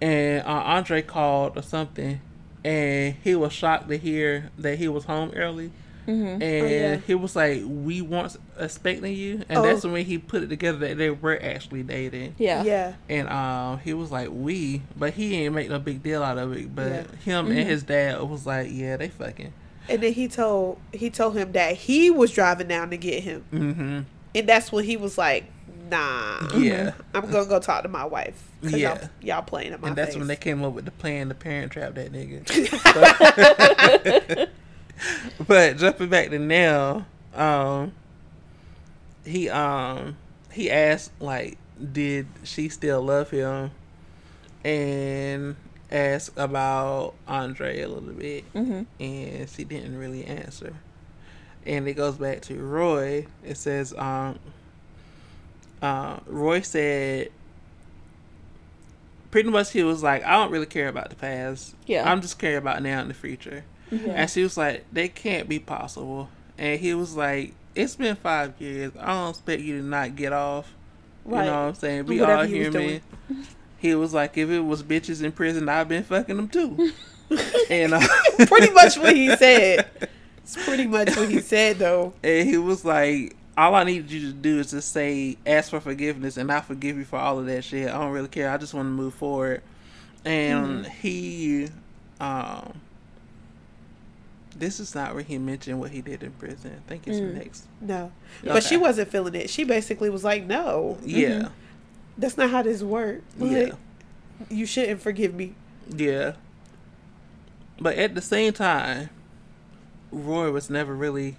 A: and uh, Andre called or something, and he was shocked to hear that he was home early,
C: Mm-hmm.
A: and
B: yeah.
A: he was like, "We weren't expecting you," and
B: Oh.
A: that's when he put it together that they were actually dating.
C: Yeah.
B: yeah.
A: And um, he was like, "We," but he ain't make no big deal out of it. But
B: Yeah.
A: him
C: Mhm.
A: and his dad was like, "Yeah, they fucking."
B: And then he told he told him that he was driving down to get him,
A: Mm-hmm.
B: and that's when he was like, "Nah,
A: Yeah.
B: I'm gonna go talk to my wife."
A: Yeah.
B: y'all, y'all playing in my
A: and that's
B: face.
A: when they came up with the plan to parent trap that nigga. but, <laughs> <laughs> but jumping back to now, um, he um he asked like, did she still love him, and asked about Andre a little bit,
C: Mm-hmm.
A: and she didn't really answer. And it goes back to Roy. It says, um, uh, Roy said, pretty much he was like, I don't really care about the past.
C: Yeah.
A: I'm just caring about now and the future. And she was like, they can't be possible. And he was like, it's been five years. I don't expect you to not get off.
B: Right.
A: You know what I'm saying? Be
B: Whatever
A: all
B: he was.
A: He was like, if it was bitches in prison, I've been fucking them too. <laughs> and uh,
B: pretty much what he said. <laughs> It's pretty much what he said, though.
A: And he was like, all I need you to do is just say, ask for forgiveness, and I forgive you for all of that shit. I don't really care. I just want to move forward. And he, um, this is not where he mentioned what he did in prison. I think it's
C: Mm.
A: next.
B: No, but she wasn't feeling it. She basically was like, "No,
A: Yeah,
B: that's not how this works. Like,
A: yeah,
B: you shouldn't forgive me."
A: yeah. But at the same time, Roy was never really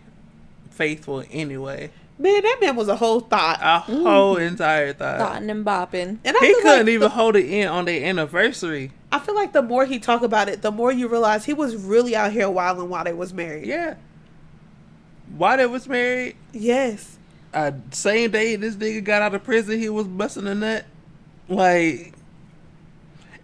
A: faithful anyway.
B: Man, that man was a whole thought.
A: A whole entire thought.
C: Dotting and bopping.
B: And I
A: He couldn't
B: like
A: even
B: The,
A: hold it in on their anniversary.
B: I feel like the more he talk about it, the more you realize he was really out here wilding while they was married.
A: Yeah. While they was married?
B: Yes.
A: Uh, same day this nigga got out of prison, he was busting a nut. Like,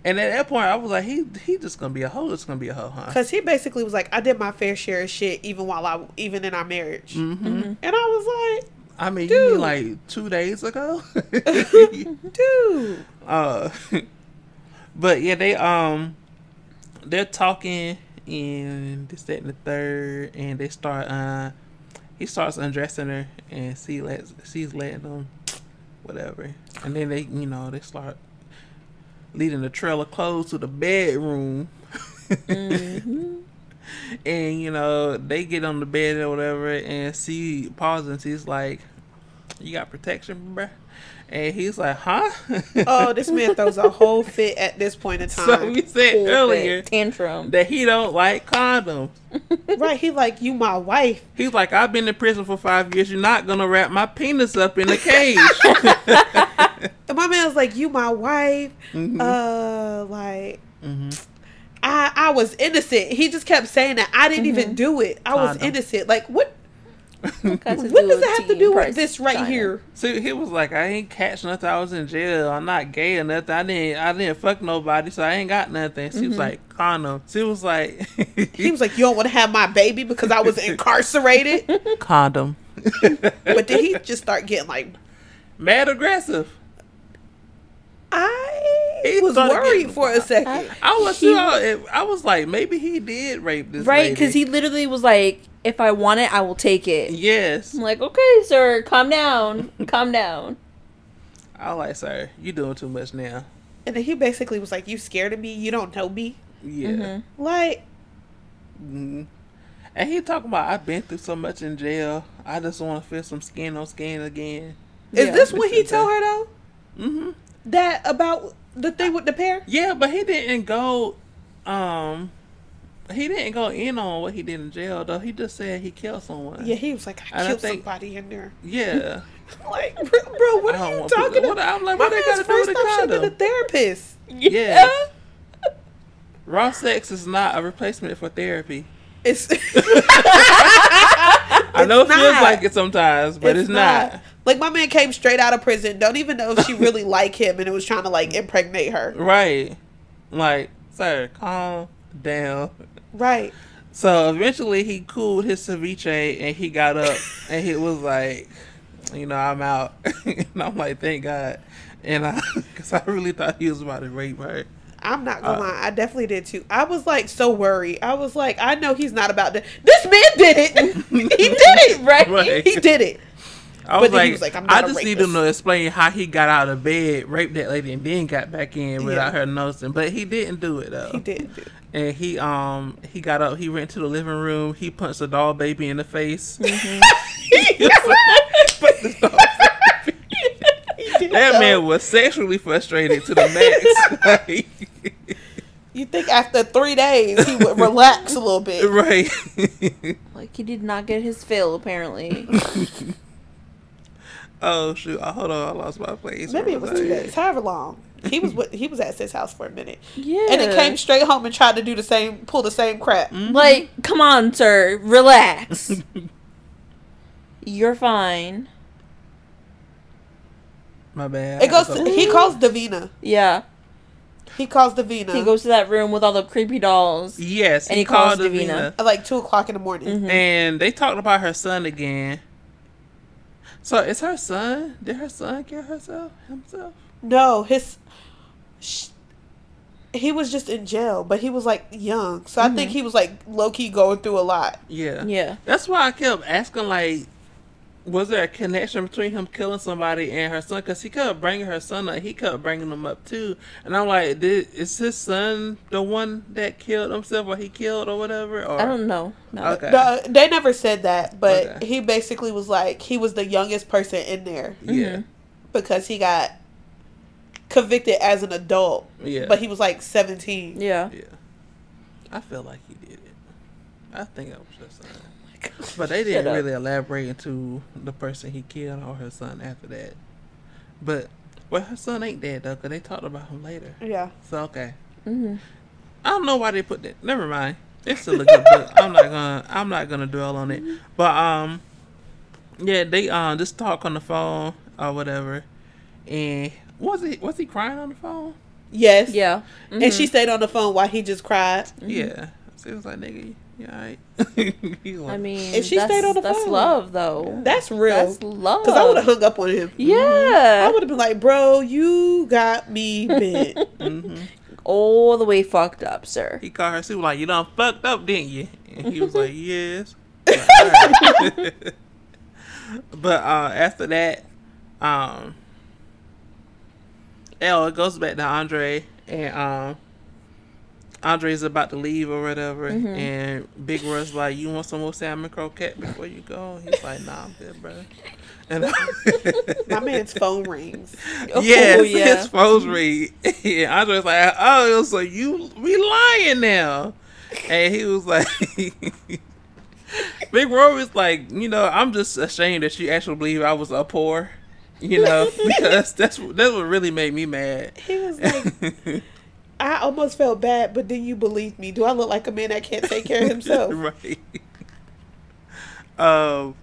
A: and at that point, I was like, he he just gonna be a hoe. It's gonna be a hoe, huh?
B: Cause he basically was like, I did my fair share of shit even while I even in our marriage,
A: Mm-hmm.
B: and I was like,
A: I mean,
B: Dude.
A: you mean like two days ago?
B: like, <laughs> dude, <laughs>
A: uh, <laughs> but yeah, they um, they're talking and this, that, and the third, and they start uh, he starts undressing her, and she lets she's letting them, whatever, and then they you know they start leading the trail of clothes to the bedroom.
C: Mm-hmm. <laughs>
A: And you know they get on the bed or whatever, and see pauses and she's like, "You got protection, bruh?" And he's like, "Huh?"
B: oh, this man throws a whole <laughs> fit at this point in time.
A: So we said
C: Full
A: earlier
C: fit Tantrum.
A: that he don't like condoms. <laughs>
B: right? He like, you my wife.
A: He's like, I've been in prison for five years. You're not gonna wrap my penis up in a cage.
B: And <laughs> my man was like, you my wife.
A: Mhm.
B: Uh, like.
A: Mhm.
B: I, I was innocent. He just kept saying that I didn't
C: Mm-hmm.
B: even do it. I was innocent. Like what?
C: Got to
B: What does
C: do
B: that have to do with this right
C: China.
B: here?
A: So he was like, I ain't catch nothing. I was in jail. I'm not gay or nothing. I didn't. I didn't fuck nobody, so I ain't got nothing. She was mm-hmm. like, condom. She was like, <laughs>
B: He was like, you don't want to have my baby because I was incarcerated. <laughs>
A: condom. <laughs>
B: but did he just start getting like,
A: Mad aggressive.
B: I
A: He
B: was worried for a second.
A: I was.
C: He-
A: I was like, maybe he did rape this.
C: Right, because he literally was like, "If I want it, I will take it."
A: Yes.
C: I'm like, "Okay, sir, calm down, <laughs> calm down."
A: I like, sir, you doing too much now.
B: And then he basically was like, you scared of me? You don't know me?
A: Yeah.
C: Mhm.
B: Like,
A: Mhm. And he talking about I've been through so much in jail. I just want to feel some skin on skin again.
B: Is
C: Yeah.
B: this what he
A: Listen
B: told her though?
A: Mm-hmm.
B: That about the thing with the pair?
A: Yeah, but he didn't go. Um, he didn't go in on what he did in jail though. He just said he killed someone.
B: Yeah, he was like, I
A: And I
B: killed
A: think-
B: somebody in there.
A: Yeah. <laughs>
B: Like, bro, bro, what are you talking
A: people-
B: about?
A: I'm like,
B: My
A: what they gotta do
B: first
A: with
B: stop
A: the
B: should have been a therapist.
A: Yeah. <laughs> Raw sex is not a replacement for therapy.
B: It's <laughs>
A: I know it
B: It's
A: feels
B: not.
A: like it sometimes, but it's, not.
B: Like my man came straight out of prison. Don't even know if she really liked him and it was trying to like impregnate her.
A: Right. Like, sir, calm down.
B: Right.
A: So eventually he cooled his ceviche and he got up <laughs> and he was like, you know, I'm out. <laughs> and I'm like, thank God. And I, <laughs> because I really thought he was about to rape her.
B: I'm not gonna
A: Uh,
B: lie. I definitely did too. I was like so worried. I was like, I know he's not about to. This man did it. he did it.
C: Right.
A: Right.
B: He did it.
A: I was
B: But
A: like,
B: he was like, I'm not a
A: just need him to explain how he got out of bed, raped that lady, and then got back in without
B: Yeah.
A: her noticing. But he didn't do it though.
B: He did. do it.
A: And he um he got up, he went to the living room, he punched a doll baby in the face. Put this doll baby- that man was sexually frustrated to the max. <laughs>
B: You think after three days he would relax a little bit? <laughs>
A: right.
C: Like he did not get his fill apparently. <laughs>
A: oh shoot. I hold on, I lost my place.
B: Maybe it was two days, however long. He was with, he was at his house for a minute,
C: yeah.
B: and then came straight home and tried to do the same, pull the same crap.
C: Like, come on, sir, relax. <laughs> You're fine.
A: My bad.
B: It goes. To, he calls Davina.
C: Yeah.
B: He calls Davina.
C: He goes to that room with all the creepy dolls.
A: Yes,
C: And he calls Davina.
A: Davina.
B: at like two o'clock in the morning.
C: Mhm.
A: and they talked about her son again. So is her son. Did her son kill herself himself?
B: No, his. Sh- he was just in jail, but he was like young, so I think mm-hmm. he was like low key going through a lot.
A: Yeah.
C: Yeah.
A: That's why I kept asking, like, was there a connection between him killing somebody and her son? Because he kept bringing her son up. He kept bringing him up too. And I'm like, did, is his son the one that killed himself or he killed or whatever? Or
C: I don't know. No.
A: Okay.
B: No, they never said that, but
A: Okay.
B: he basically was like he was the youngest person in there
A: Yeah. Mm-hmm.
B: because he got convicted as an adult,
A: Yeah.
B: but he was like seventeen.
C: Yeah.
A: Yeah. I feel like he did it. I think it was just son. But they didn't
C: Shut up.
A: really elaborate into the person he killed or her son after that. But, well, her son ain't dead though, because they talked about him later.
B: Yeah,
A: So, okay.
C: hmm
A: I don't know why they put that. Never mind. It's still a good book. I'm not gonna. I'm not gonna dwell on it. But um, yeah, they um just talk on the phone or whatever. And was he was he crying on the phone?
B: yes,
C: Yeah.
B: And she stayed on the phone while he just cried.
A: Yeah. So it was like, nigga, you alright? <laughs>
C: I mean,
B: If she stayed on the
C: that's
B: phone.
C: love, though.
B: That's real.
C: That's love.
B: Because I would have hung up on him.
C: Yeah, I
B: would have been like, bro, you got me bent.
A: mhm. <laughs>
C: All the way fucked up, sir.
A: He called her. She was like, "You done fucked up, didn't you?" And he was like, "Yes." Like, "Alright." but uh, after that, um, oh, it goes back to Andre, and um, Andre's about to leave or whatever, mm-hmm. and Big Russ like, "You want some more salmon croquette before you go?" He's like, "Nah, I'm good, bro." And <laughs>
B: My man's <laughs> phone rings.
A: Oh, yes,
C: Oh, yeah.
A: his phone read. <laughs> and Andre's like, "Oh, so you we lying now?" And he was like, "Big Roy was like, you know, I'm just ashamed that you actually believe I was a poor." You know, because that's that's what really made me mad.
B: He was like, I almost felt bad, but then you believed me. Do I look like a man that can't take care of <laughs> himself?
A: right. Um,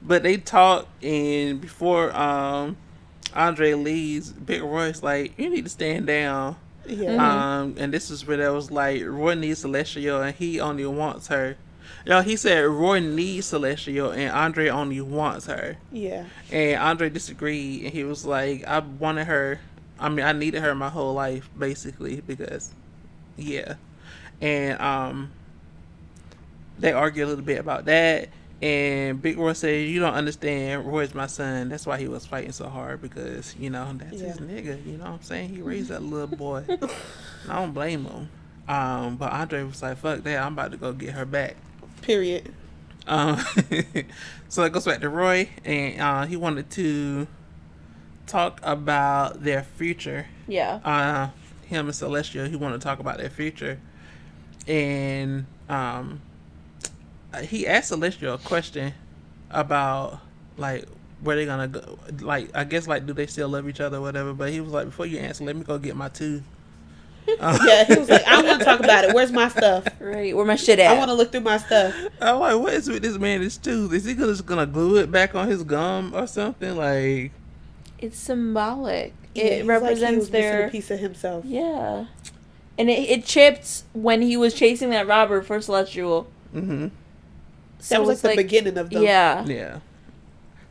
A: but they talk, and before um Andre leaves, Big Roy's like, "You need to stand down."
B: Yeah.
A: Um, and this is where that was like Roy needs Celestial, and he only wants her. Yo, he said Roy needs Celestial, and Andre only wants her.
B: yeah.
A: And Andre disagreed, and he was like, "I wanted her. I mean, I needed her my whole life, basically, because, yeah." And um, they argue a little bit about that. And Big Roy said, "You don't understand. Roy's my son. That's why he was fighting so hard because you know that's his nigga. You know what I'm saying? He <laughs> raised that little boy. <laughs> I don't blame him. Um, but Andre was like, "Fuck that. I'm about to go get her back."
B: Period.
A: Um, <laughs> so it goes back to Roy, and uh, he wanted to talk about their future.
C: Yeah.
A: Uh, him and Celestial, he wanted to talk about their future, and um, he asked Celestial a question about like where they gonna go. Like I guess like do they still love each other or whatever. But he was like, before you answer, let me go get my tooth. <laughs>
B: Yeah, he was like, I want to talk about it. Where's my stuff?
C: Right. Where my shit at?
B: I want to look through my stuff.
A: I'm like, what is with this man? His tooth? Is he just gonna glue it back on his gum or something? Like,
C: it's symbolic.
B: Yeah,
C: it
B: he's like he
C: represents
B: was missing
C: their
B: a piece of himself.
C: yeah. And it, it chipped when he was chasing that robber for Celestial.
A: mm-hmm.
C: So
B: That was like
C: it's
B: the beginning of them.
C: Yeah.
A: yeah.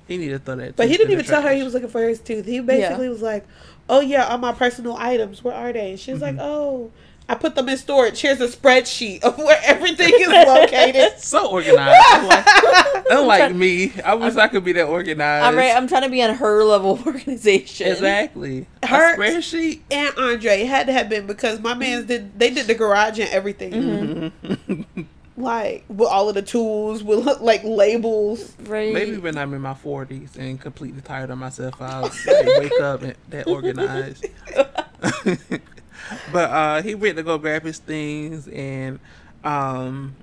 A: He need to throw that.
B: But he didn't even tell her he was looking for his tooth. He basically was like, "Oh yeah, all my personal items. Where are they?" And she was like, "Oh, I put them in storage. Here's a spreadsheet of where everything is located." <laughs>
A: so organized. Unlike, <laughs> unlike me, I wish i could be that organized.
C: I'm right. I'm trying to be on her level of organization.
A: exactly.
B: Her-
A: a spreadsheet.
B: and Andre had to have been because my man's did they did the garage and everything.
A: Mm-hmm. <laughs>
B: Like with all of the tools, with like labels.
C: Right.
A: Maybe when I'm in my 40s and completely tired of myself, I'll like, wake up and that organized. <laughs> but uh, he went to go grab his things and um,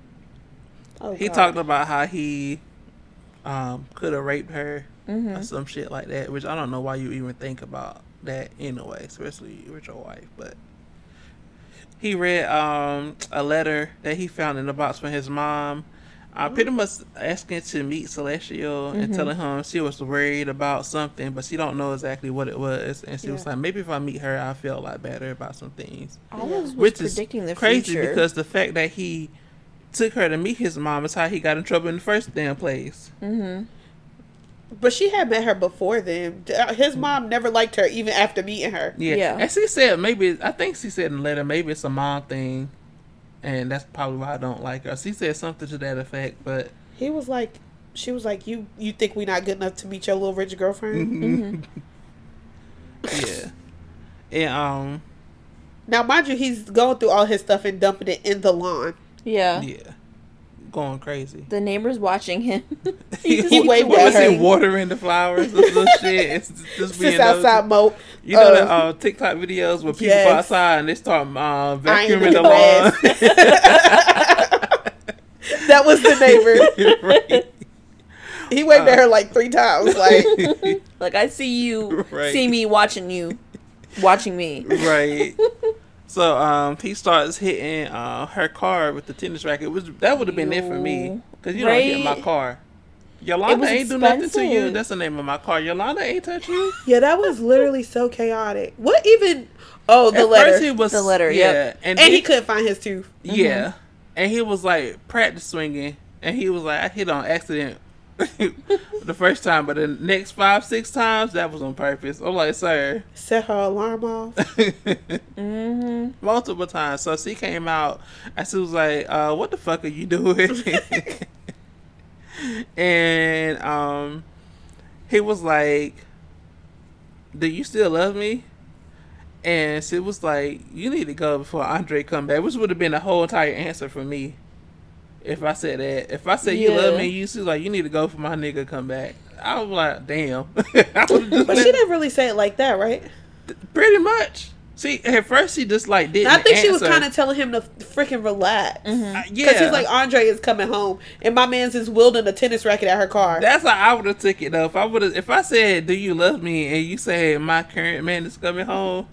B: Oh,
A: he
B: God.
A: talked about how he um, could have raped her
C: Mm-hmm.
A: or some shit like that, which I don't know why you even think about that anyway, especially with your wife. But he read um, a letter that he found in the box from his mom. Uh, pretty much asking to meet Celestial and telling him she was worried about something, but she don't know exactly what it was. And she was like, maybe if I meet her, I feel a lot better about some things.
C: I was, was
A: Which is
C: the
A: crazy
C: future.
A: because the fact that he took her to meet his mom is how he got in trouble in the first damn place.
C: mm-hmm.
B: But she had met her before then. His mom never liked her even after meeting her.
A: Yeah.
C: Yeah.
A: And she said maybe I think she said in the letter maybe it's a mom thing, and that's probably why I don't like her. She said something to that effect, but
B: He was like, she was like, "You you think we're not good enough to meet your little rich girlfriend?"
A: Mm-hmm. <laughs> yeah. And um
B: Now, mind you, he's going through all his stuff and dumping it in the lawn.
C: Yeah.
A: yeah, going crazy.
C: The neighbor's watching him. <laughs> <laughs>
A: He,
B: He waved
A: what
B: at
A: was
B: her.
A: he watering the flowers and little <laughs> shit? It's just being
B: outside,
A: nosy.
B: mo.
A: You know
B: uh,
A: the uh, TikTok videos where people
B: yes.
A: go outside and they start uh, vacuuming the lawn.
B: that was the neighbor.
A: right.
B: He waved at her like three times. Like,
C: like I see you,
A: Right.
C: see me watching you, watching me.
A: right. So um, he starts hitting uh, her car with the tennis racket. Which that would have been it for me because you don't hit my car. Yolanda
C: was
A: ain't do nothing to you. That's the name of my car. Yolanda ain't touch you. <gasps>
B: yeah, that was literally so chaotic. What even? Oh, the
A: At
B: letter.
A: first he was
C: The letter,
A: yeah,
C: yep.
A: and,
B: and
A: then-
B: he couldn't find his tooth.
A: yeah, and he was like practice swinging, and he was like I hit on accident. <laughs> the first time, but the next five, six times, that was on purpose. I'm like, sir,
B: Set her alarm off. <laughs>
C: Mm-hmm.
A: multiple times. So she came out and she was like, uh, what the fuck are you doing? <laughs> and um he was like, Do you still love me? And she was like, You need to go before Andre come back, which would have been the whole entire answer for me. If I said that. If I said you love me, you she was like, You need to go for my nigga come back. I was like, damn. <laughs> I would've
B: But she didn't really say it like that, right?
A: pretty much. See, at first she just like didn't.
B: I think she was kind of telling him to freaking relax.
A: Uh,
B: Because
A: yeah.
B: he's like, Andre is coming home, and my man's is wielding a tennis racket at her car.
A: That's how I would have took it though. If I would have, if I said, "Do you love me?" and you say, "My current man is coming home,"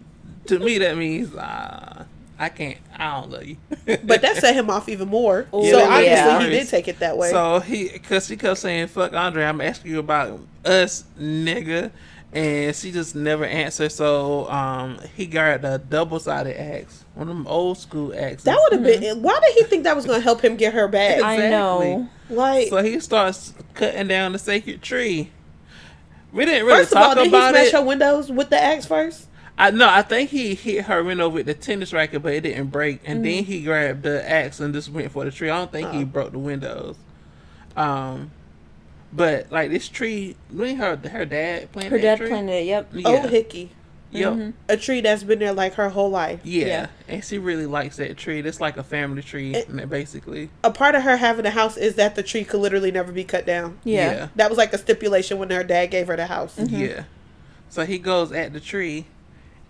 A: to me that means uh, I can't. I don't love you. <laughs>
B: but that set him off even more.
C: Yeah,
B: so
C: that
B: obviously
C: yeah.
B: he did take it that way.
A: So he, cause she kept saying, "Fuck Andre," I'm asking you about us, nigga, and she just never answered. So um, he got a double sided axe, one of them old school axes.
B: that would have been. Why did he think that was going to help him get her back?
C: I know.
B: Like,
A: So he starts cutting down the sacred tree. We didn't really
B: first of all,
A: talk
B: did he smash
A: it.
B: her windows with the axe first?
A: I no, I think he hit her window with the tennis racket, but it didn't break. And then mm-hmm. he grabbed the axe and just went for the tree. I don't think he
B: Oh.
A: broke the windows. Um, but like this tree, when her her dad planted
C: Her
A: that
C: dad
A: tree?
C: planted it. Yep.
A: Yeah.
B: Oh, Hickey.
A: Yep. Mm-hmm.
B: A tree that's been there like her whole life.
A: Yeah.
C: Yeah.
A: and she really likes that tree. It's like a family tree,
B: It-
A: basically.
B: A part of her having a house is that the tree could literally never be cut down.
C: Yeah.
B: That was like a stipulation when her dad gave her the house. Mm-hmm.
A: Yeah. So he goes at the tree,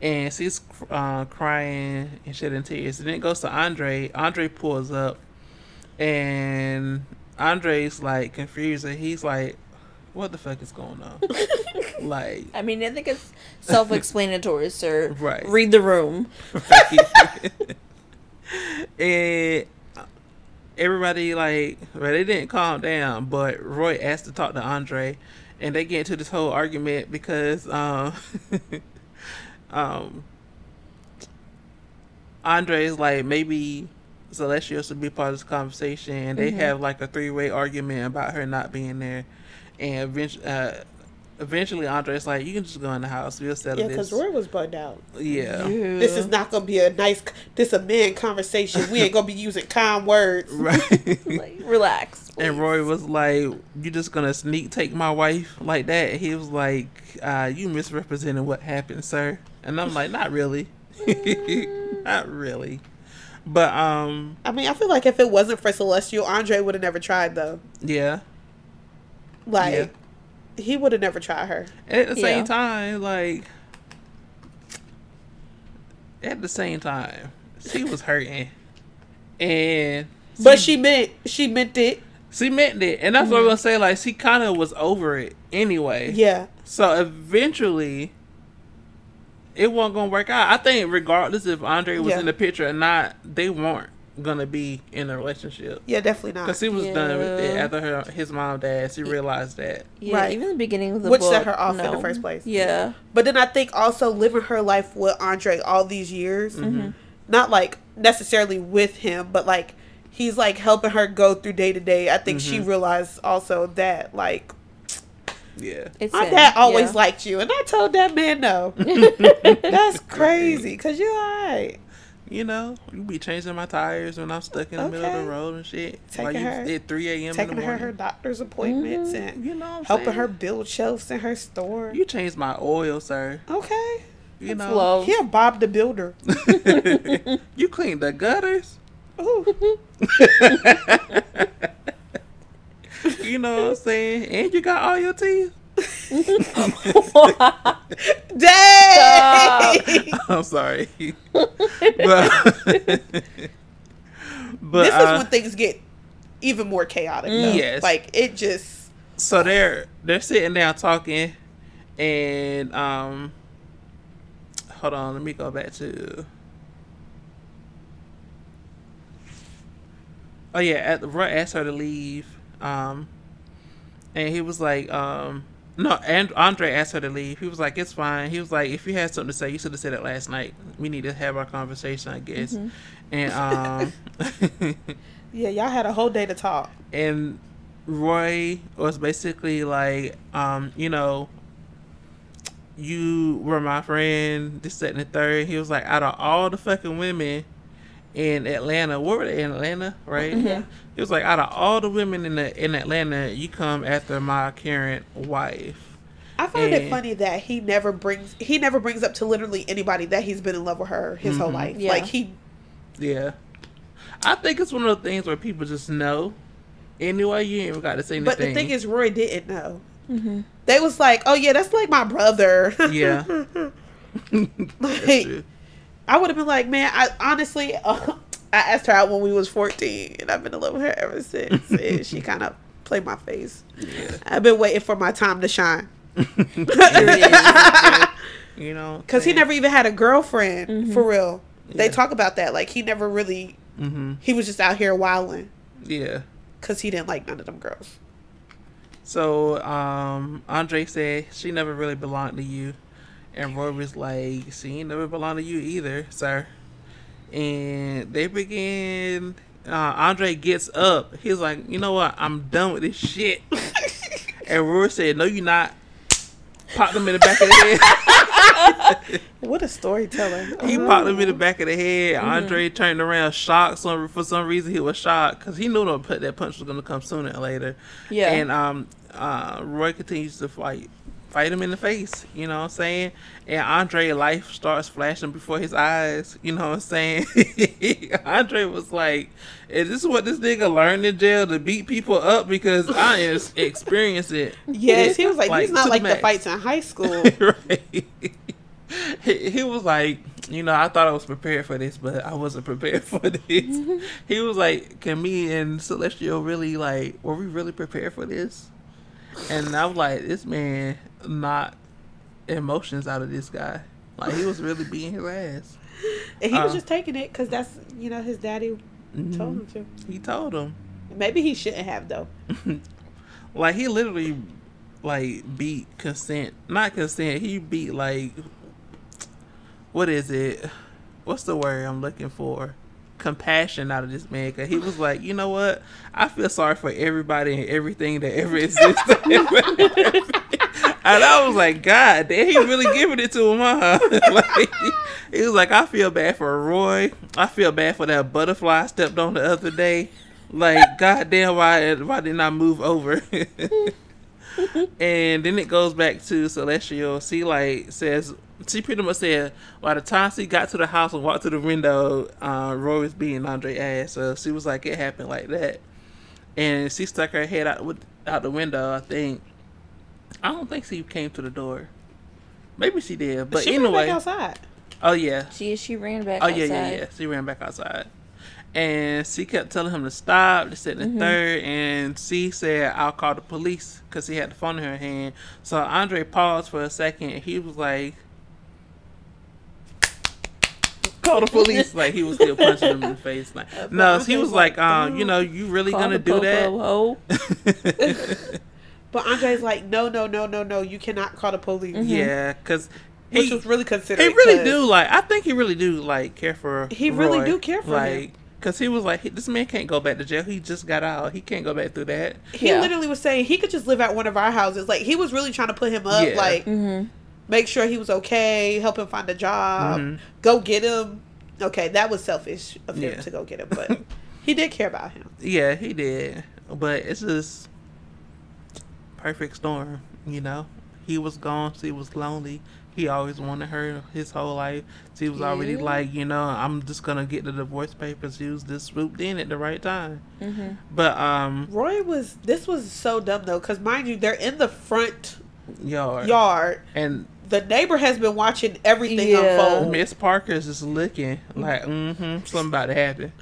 A: and she's uh, crying and shedding tears. And then it goes to Andre. Andre pulls up, and Andre's like confused, and he's like, "What the fuck is going on?" <laughs> like,
C: I mean, I think it's self-explanatory, sir.
A: Right.
C: Read the room. <laughs>
A: and everybody like, well, they didn't calm down, but Roy asked to talk to Andre, and they get into this whole argument because um, <laughs> um, Andre is like maybe Celestial should be part of this conversation, and they have like a three way argument about her not being there, and eventually. Uh, Eventually, Andre's like, "You can just go in the house. We'll settle this.
B: Yeah, because. Roy was bugged out.
A: yeah,
B: This is not gonna be a nice. This a man conversation. We ain't gonna be using calm words. <laughs>
A: right.
C: Like, relax.
A: And. Roy was like, "You just gonna sneak take my wife like that?" He was like, uh, "You misrepresented what happened, sir." And I'm like, "Not really, <laughs> not really." But um,
B: I mean, I feel like if it wasn't for Celestial, Andre would have never tried though.
A: yeah.
B: Like
A: Yeah.
B: he would have never tried her.
A: At the same
C: Yeah.
A: time, like, at the same time, she was hurting, and
B: But she meant she meant it.
A: she meant it, and that's what I'm gonna say. Like, she kind of was over it anyway.
B: Yeah.
A: So eventually, it wasn't gonna work out. I think regardless if Andre was
B: Yeah.
A: in the picture or not, they weren't gonna be in a relationship
B: Yeah, definitely not.
A: because he was done with it after her his mom died. She realized that.
C: Yeah,
B: Right.
C: even the beginning of the
B: Which
C: book,
B: set her off in the first place.
C: Yeah.
B: But then I think also living her life with Andre all these years,
A: Mm-hmm.
B: not like necessarily with him, but like he's like helping her go through day to day. I think
A: Mm-hmm.
B: she realized also that like
A: Yeah,
C: It's
B: my dad always
C: yeah.
B: liked you, and I told that man no. <laughs> That's crazy because you're alright.
A: you know, you be changing my tires when I'm stuck in the middle of the road and shit. While
B: Taking
A: you
B: her-
A: at 3 a.m. in
B: Taking
A: the
B: her
A: morning.
B: her doctor's appointments
C: Mm-hmm.
B: and
A: you know, what I'm
B: helping
A: saying?
B: her build shelves in her store.
A: You changed my oil, sir.
B: okay,
A: You
C: That's
A: know,
C: love.
B: here Bob the Builder. <laughs>
A: you cleaned the gutters.
B: Ooh. <laughs> <laughs>
A: You know what I'm saying? And you got all your teeth. <laughs>
B: Dang!
A: I'm sorry. but <laughs> but
B: this is
A: uh,
B: when things get even more chaotic. Though.
A: Yes.
B: Like it just
A: so they're they're sitting down talking and um hold on, let me go back to Oh yeah, at the Roy asked her to leave. Um and he was like, um no, and Andre asked her to leave. He was like, "It's fine." He was like, "If you had something to say, you should have said it last night. We need to have our conversation, I guess." And um, <laughs>
B: yeah, y'all had a whole day to talk.
A: and Roy was basically like, um, you know, you were my friend, this, that, and the third. He was like, out of all the fucking women in Atlanta, what were they in Atlanta, right?
B: Yeah.
A: He was like, out of all the women in the in Atlanta, you come after my current wife.
B: I find it funny that he never brings he never brings up to literally anybody that he's been in love with her his whole life.
C: Yeah.
B: Like he
A: Yeah, I think it's one of the things where people just know. Anyway, you ain't even got to say anything.
B: But the thing is Roy didn't know.
C: Mm-hmm.
B: They was like, "Oh yeah, that's like my brother."
A: yeah, <laughs> That's
B: like,
A: true.
B: I would have been like, "Man, I honestly uh, <laughs> I asked her out when we was 14 and I've been in love with her ever since." and <laughs> she kind of played my face.
A: Yeah.
B: I've been waiting for my time to shine. <laughs>
A: you know,
B: Cuz he never even had a girlfriend
C: Mm-hmm.
B: for real. They talk about that like he never really
A: hmm
B: he was just out here wilding
A: Yeah.
B: cuz he didn't like none of them girls.
A: So, um, Andre said she never really belonged to you, and Roy was like, "She ain't never belong to you either, sir." And they begin. Uh, Andre gets up. He's like, "You know what? I'm done with this shit." <laughs> and Roy said, "No, you're not." Popped him in the back of the head. <laughs>
B: What a storyteller.
A: He popped him in the back of the head. Andre turned around, shocked. Some for some reason he was shocked because he knew that that punch was gonna come sooner or later.
C: Yeah.
A: And um, uh, Roy continues to fight, fight him in the face. You know what I'm saying? And Andre life starts flashing before his eyes. You know what I'm saying? <laughs> Andre was like, "Is this what this nigga learned in jail to beat people up? Because I ex- <laughs> experienced it."
B: Yes, he was like, he's not like the
A: max.
B: fights in high school. <laughs>
A: right. He, he was like, you know, I thought I was prepared for this, but I wasn't prepared for this. he was like, can me and Celestial really like, were we really prepared for this? And I was like, this man not emotions out of this guy. Like he was really beating his ass.
B: And he was
A: Uh.
B: just taking it because that's, you know, his daddy
A: Mhm.
B: told him to.
A: He told him,
B: Maybe he shouldn't have, though. <laughs>
A: like he literally, like beat consent, not consent. He beat like, what is it? What's the word I'm looking for? Compassion out of this man because he was like, you know what? I feel sorry for everybody and everything that ever <laughs> existed. and I was like, God, damn, he really giving it to him, huh? <laughs> like, he was like, I feel bad for Roy. I feel bad for that butterfly I stepped on the other day. Like, goddamn, why why didn't I move over? <laughs> and then it goes back to Celestial. She like says she pretty much said by the time she got to the house and walked to the window, uh, Roy was beating Andre ass. So she was like, it happened like that. And she stuck her head out with out the window. I think. I don't think she came to the door. Maybe she did, but
B: she
A: anyway.
B: back outside.
A: Oh yeah,
C: She she ran back.
A: Oh
C: outside.
A: yeah, yeah, yeah. She ran back outside, and she kept telling him to stop. This and the
C: Mhm.
A: third, and she said, "I'll call the police" because he had the phone in her hand. So Andre paused for a second, and he was like, "Call the police!" like he was still punching him in the face. Like, no,
B: but
A: he was like,
B: like,
A: um, you know, you really
C: Call
A: gonna
C: the
A: do
C: popo
A: that?
C: hoe. <laughs> <laughs>
B: But Andre's like, no, no, no, no, no. You cannot call the police.
C: Mhm.
A: yeah, because
B: Which
A: he
B: was really
A: considering.
B: he
A: really do like. I think he really do like care for.
B: He really do care for him.
A: Cause he was like, this man can't go back to jail. He just got out. He can't go back through that.
B: He
C: Yeah.
B: literally was saying he could just live at one of our houses. Like he was really trying to put him up.
A: Yeah.
B: Like
C: Mhm.
B: Make sure he was okay, help him find a job,
A: Mhm.
B: go get him. Okay, that was selfish of him
A: Yeah.
B: to go get him, but he did care about him. <laughs>
A: Yeah, he did. But it's just perfect storm, you know. He was gone. She was lonely. He always wanted her his whole life. She was already like, you know, I'm just gonna get the divorce papers. She was just swooped in at the right time.
C: Mhm.
A: But um,
B: Roy was. This was so dumb though, because mind you, they're in the front
A: yard
B: yard.
A: and
B: The neighbor has been watching everything
C: Yeah.
B: unfold.
A: Miss Parker's just looking like, mm-hmm, something about to happen.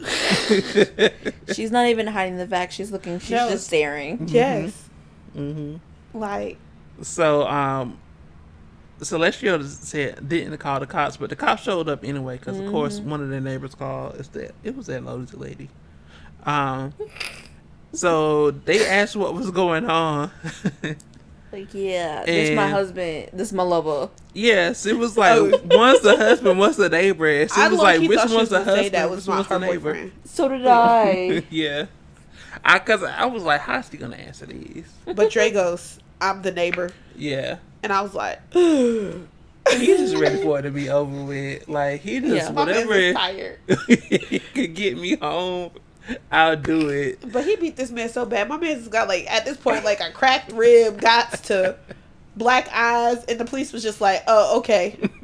A: <laughs>
C: She's not even hiding the fact she's looking. She's
B: No.
C: just staring.
B: Yes, Mm
A: hmm
B: like
A: So, um, Celestial said didn't call the cops, but the cops showed up anyway because, of course,
C: Mm-hmm.
A: one of the neighbors called. It's that it was that Lotus lady. Um, so they asked what was going on. <laughs>
C: Like, yeah, this my husband. This my lover.
A: yes, it was like
B: Oh. <laughs>
A: one's the husband, one's the neighbor. And she
B: I
A: was like, which
B: thought
A: one's the
B: was gonna say
A: husband?
B: That
A: which
B: was my
A: one's the neighbor?
B: boyfriend.
C: So did I. <laughs>
A: yeah, I because I was like, how's she gonna answer these?
B: But Dre goes, "I'm the neighbor,"
A: Yeah.
B: and I was like, <sighs>
A: He's just ready for it to be over with. Like he just
C: Yeah.
A: Whatever
B: tired."
A: he <laughs> could get me home, I'll do it.
B: But he beat this man so bad. My man's got like at this point like a cracked rib, got to black eyes, and the police was just like, "Oh, okay." <laughs>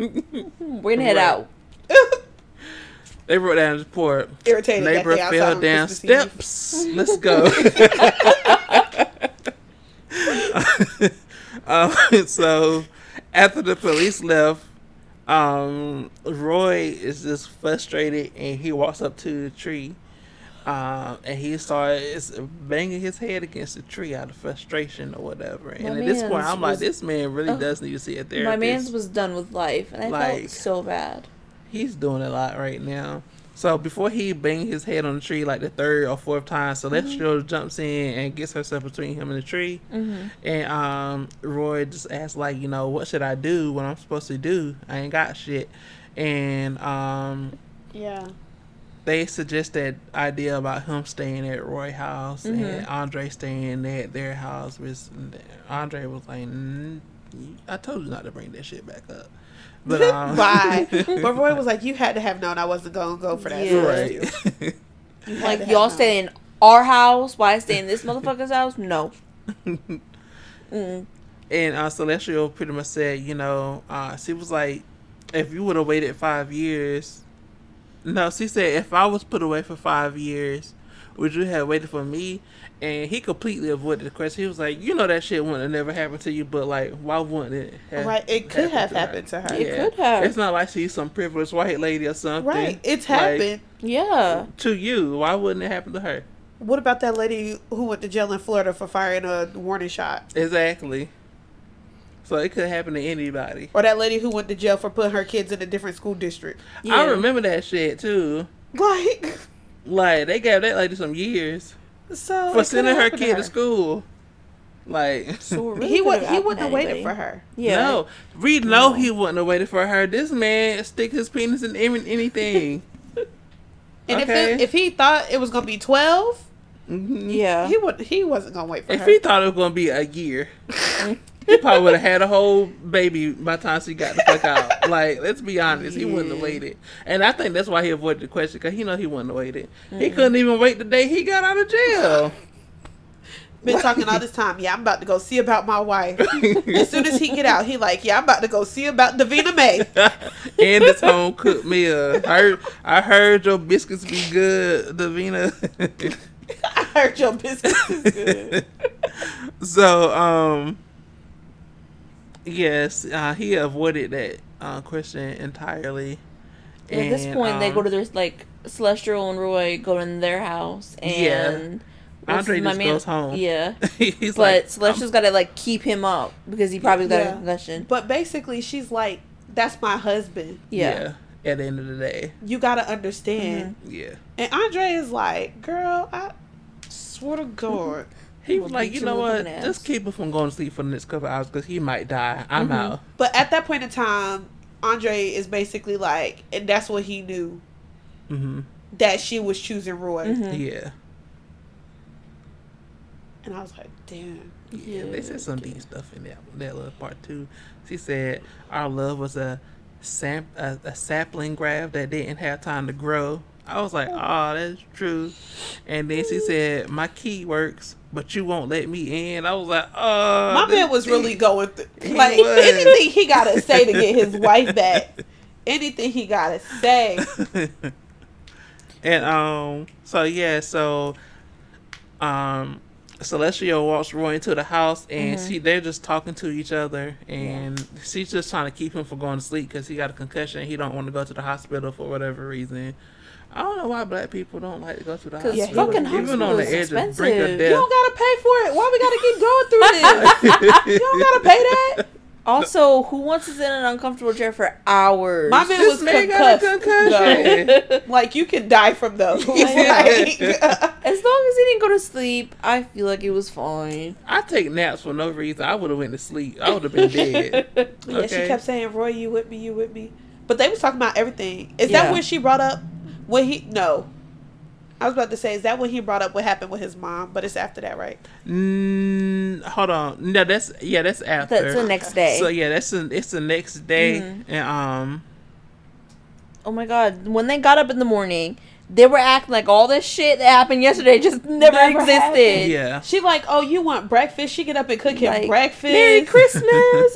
C: We're gonna head
A: Right.
C: out. <laughs>
A: They wrote down the report.
B: Irritated
A: Neighbor
B: they outside
A: fell down steps. Let's go. <laughs> um, so after the police left, um, Roy is just frustrated and he walks up to the tree. Um, and he starts banging his head against the tree out of frustration or whatever. And
C: My
A: at this point, I'm like, this man really
C: Ugh.
A: does need to see a therapist.
C: My man's was done with life, and I
A: Like-
C: felt so bad.
A: he's doing a lot right now. So before he bang his head on the tree like the third or fourth time, Celestial jumps in and gets herself between him and the tree.
C: Mm-hmm.
A: And um, Roy just asks like, you know, what should I do? What I'm supposed to do? I ain't got shit. And um,
B: Yeah.
A: They suggest that idea about him staying at Roy house and
C: Mhm.
A: Andre staying at their house. Which Andre was like, mm, I told you not to bring that shit back up. But <laughs> um,
B: Why? <laughs> But Roy was like, "You had to have known I wasn't gonna go for that."
C: Yeah.
A: right. <laughs>
C: Like y'all
B: known.
C: stay in our house, why stay in this motherfucker's house? No. Mm.
A: and uh, Celestial pretty much said, you know, uh, she was like, if you would have waited five years, no, she said if I was put away for five years, would you have waited for me? And he completely avoided the question. He was like, you know that shit wouldn't have never happened to you, but like, why wouldn't it? Have
B: Right, it could have
A: to her?
B: happened to her.
C: It could have.
A: It's not like she's some privileged white lady or something.
B: Right, it's
A: Like,
B: happened.
C: Yeah.
A: to you. Why wouldn't it happen to her?
B: What about that lady who went to jail in Florida for firing a warning shot?
A: Exactly. So it could happen to anybody.
B: Or that lady who went to jail for putting her kids in a different school district?
C: yeah.
A: I remember that shit too.
B: Like,
A: Like they gave that lady some years
B: so
A: for sending her kid to
B: her.
A: school. Like
C: So really
B: he would he wouldn't have waited for her.
C: Yeah.
A: no, Reed know he wouldn't have waited for her. This man stick his penis in any- anything. <laughs>
B: And
A: Okay.
B: if it, if he thought it was gonna be twelve,
A: Mhm.
C: Yeah.
B: he would he wasn't gonna wait for
A: If
B: her.
A: he thought it was gonna be a year, <laughs> he probably would have had a whole baby by the time she got the fuck out. Like, let's be honest, he wouldn't have
C: Yeah.
A: waited. And I think that's why he avoided the question because he know he wouldn't have waited. He couldn't even wait the day he got out of jail. <laughs>
B: Been talking all this time. Yeah, I'm about to go see about my wife. as soon as he get out, he like, yeah, I'm about to go see about Davina May. <laughs>
A: and it's home cooked meal. Heard, I heard your biscuits be good, Davina. <laughs>
B: I heard your biscuits is good.
A: so, um, yes, uh, he avoided that uh, question entirely.
C: At this
A: And,
C: point, they
A: um,
C: go to their like Celestial and Roy go in their house, and what's
A: Andre
C: my
A: just
C: man-
A: goes home.
C: Yeah, <laughs>
A: He's
C: but
A: like,
C: Celestial's got to like keep him up because he probably got
B: Yeah.
C: a concussion.
B: But basically, she's like, that's my husband.
C: Yeah,
A: yeah. At the end of the day,
B: You gotta understand.
A: yeah.
B: And Andre is like, girl, I swear to God.
A: He
C: Will
A: was like, you
C: you
A: know what?
C: an ass."
A: Just keep him from going to sleep for the next couple hours because he might die. I'm
C: Mhm.
A: out.
B: But at that point in time, Andre is basically like, and that's what he knew
A: hmm
B: that she was choosing Roy.
C: Mhm.
A: Yeah.
B: And I was like, damn.
A: Yeah,
C: Yeah,
A: they said some deep stuff in that that little part too. She said our love was a sam a, a sapling graft that didn't have time to grow. I was like, oh, that's true. And then she said, my key works, but you won't let me in. I was like, oh,
B: My man was really going through like anything he gotta say to get his <laughs> wife back. Anything he gotta say.
A: and um, so yeah, so um, Celestial walks Roy into the house, and
C: Mhm.
A: she they're just talking to each other, and she's just trying to keep him from going to sleep because he got a concussion. He don't want to go to the hospital for whatever reason. I don't know why black people don't like to go to the
C: 'Cause
A: hospital.
C: fucking
A: even on the
C: is
A: edge of brink of
C: expensive.
B: You
A: death.
B: don't gotta pay for it. Why we gotta keep going through this? you don't gotta pay that. <laughs>
C: Also, who wants to sit in an uncomfortable chair for hours?
B: My man
A: This
B: was
A: man got a
B: concussed.
A: concussion. <laughs>
B: Like you can die from those. <laughs> Like,
C: As long as he didn't go to sleep, I feel like it was fine.
A: I take naps for no reason. I would have went to sleep. I would have been dead.
B: Yeah, she kept saying, "Roy, you with me? You with me?" But they was talking about everything. Is
C: Yeah.
B: that when she brought up when he? No, I was about to say, is that when he brought up what happened with his mom? But it's after that, right?
A: Mm, hold on. No, that's yeah, that's after.
C: That's the next day.
A: So yeah, that's the, it's the next day,
C: Mhm.
A: and um,
C: oh my god, when they got up in the morning, they were acting like all this shit that happened yesterday just <laughs> never,
B: Never
C: existed.
B: happened.
A: yeah,
B: She like, oh, you want breakfast? She get up and cook him
C: Like,
B: breakfast.
C: Merry <laughs> Christmas!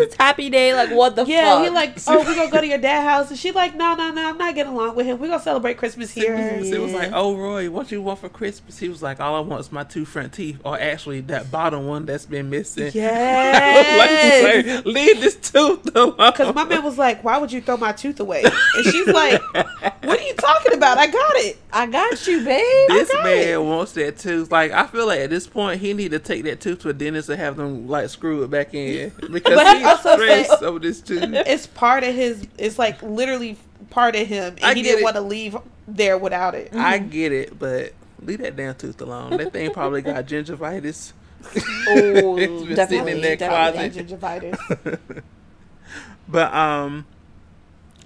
C: it's happy day. Like what the fuck?
B: Yeah,
C: fuck?
B: he like, oh, we gonna go to your dad's house, and she like, no, no, no, I'm not getting along with him. We gonna celebrate Christmas here.
A: It was like, "Oh, Roy, what you want for Christmas?" He was like, "All I want is my two front teeth, or actually that bottom one that's been missing." <laughs>
B: Yes.
A: like, leave this tooth alone.
B: Because my man was like, why would you throw my tooth away? And she's like, what are you talking about? I got it.
C: I got you, babe.
A: this man
B: it.
A: wants that tooth. Like I feel like at this point he need to take that tooth to a dentist and have them like screw it back in <laughs> because
B: But
A: he's stressed over this tooth. <laughs>
B: It's part of his, it's like literally part of him. And
A: I
B: he didn't want to leave there without it.
A: I get it, but leave that damn tooth alone. That thing probably got <laughs> gingivitis.
C: Oh, definitely,
A: in that
C: definitely.
A: closet.
B: Gingivitis.
A: but um,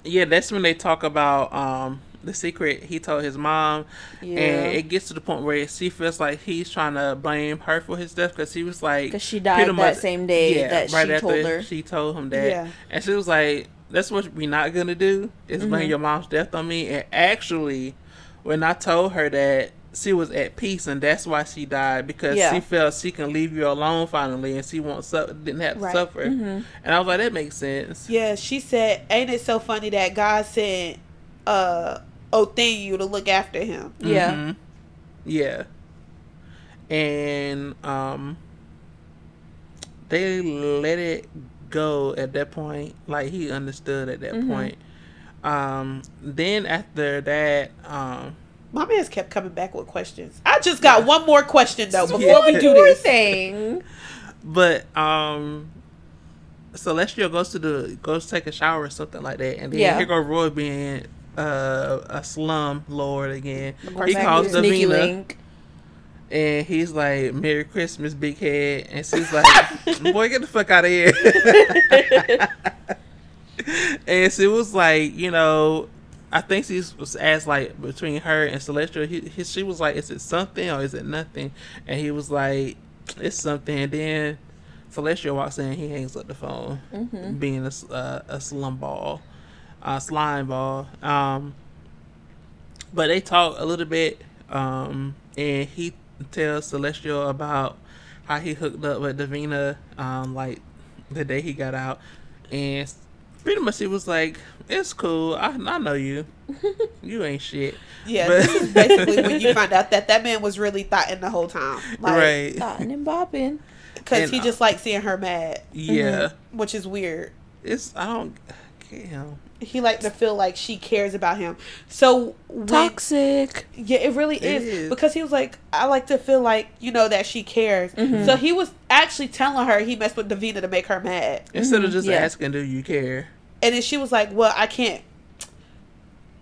A: yeah, that's when they talk about um the secret he told his mom,
C: Yeah.
A: and it gets to the point where she feels like he's trying to blame her for his death because he was like,
C: Because she died
A: pretty
C: that
A: much-
C: same day that she
A: after
C: told her.
A: She told him that,
B: Yeah.
A: and she was like, "That's what we're not gonna do is blame
C: Mhm.
A: your mom's death on me." And actually, when I told her that, she was at peace, and that's why she died because
C: Yeah.
A: she felt she can leave you alone finally, and she won't su- didn't have to
B: Right.
A: suffer.
C: Mm-hmm.
A: And I was like, that makes sense.
B: Yeah, she said, "Ain't it so funny that God sent uh Othniel to look after him?"
C: Yeah.
A: Mhm. yeah. And um, they let it go at that point. Like he understood at that
C: Mhm.
A: point. Um, then after that, um,
B: My man's kept coming back with questions. I just got one more question though <laughs> before
A: Yeah.
B: we do
C: Poor
B: this.
C: thing. <laughs>
A: But um Celestial goes to the goes to take a shower or something like that, and then
C: Yeah.
A: here go Roy being uh, a slum lord again. He calls Davina and he's like, "Merry Christmas, big head," and she's like, <laughs> "Boy, get the fuck out of here." <laughs> and she was like, you know. I think she was asked like between her and Celestial. He, he, she was like, "Is it something or is it nothing?" And he was like, "It's something." And then Celestial walks in. He hangs up the phone,
C: Mhm.
A: being a, uh, a slum ball, uh, slime ball. Um, but they talk a little bit, um, and he tells Celestial about how he hooked up with Davina, um, like the day he got out, and pretty much he was like, "It's cool. I, I know you. <laughs> you ain't shit."
B: Yeah,
A: But-
B: this is basically when you <laughs> find out that that man was really thotting the whole time, like,
A: right?
C: Dotting and bopping.
B: Because
A: And,
B: he
A: uh,
B: just likes seeing her mad,
A: Yeah.
B: which is weird.
A: It's I don't. Damn.
B: He liked to feel like she cares about him. So when,
C: Toxic.
B: Yeah, it really
A: It
B: is.
A: is.
B: because he was like, I like to feel like you know that she cares.
C: Mhm.
B: So he was actually telling her he messed with Davina to make her mad,
A: Instead of just
C: yeah.
A: asking, "Do you care?"
B: and then she was like, "Well, I can't.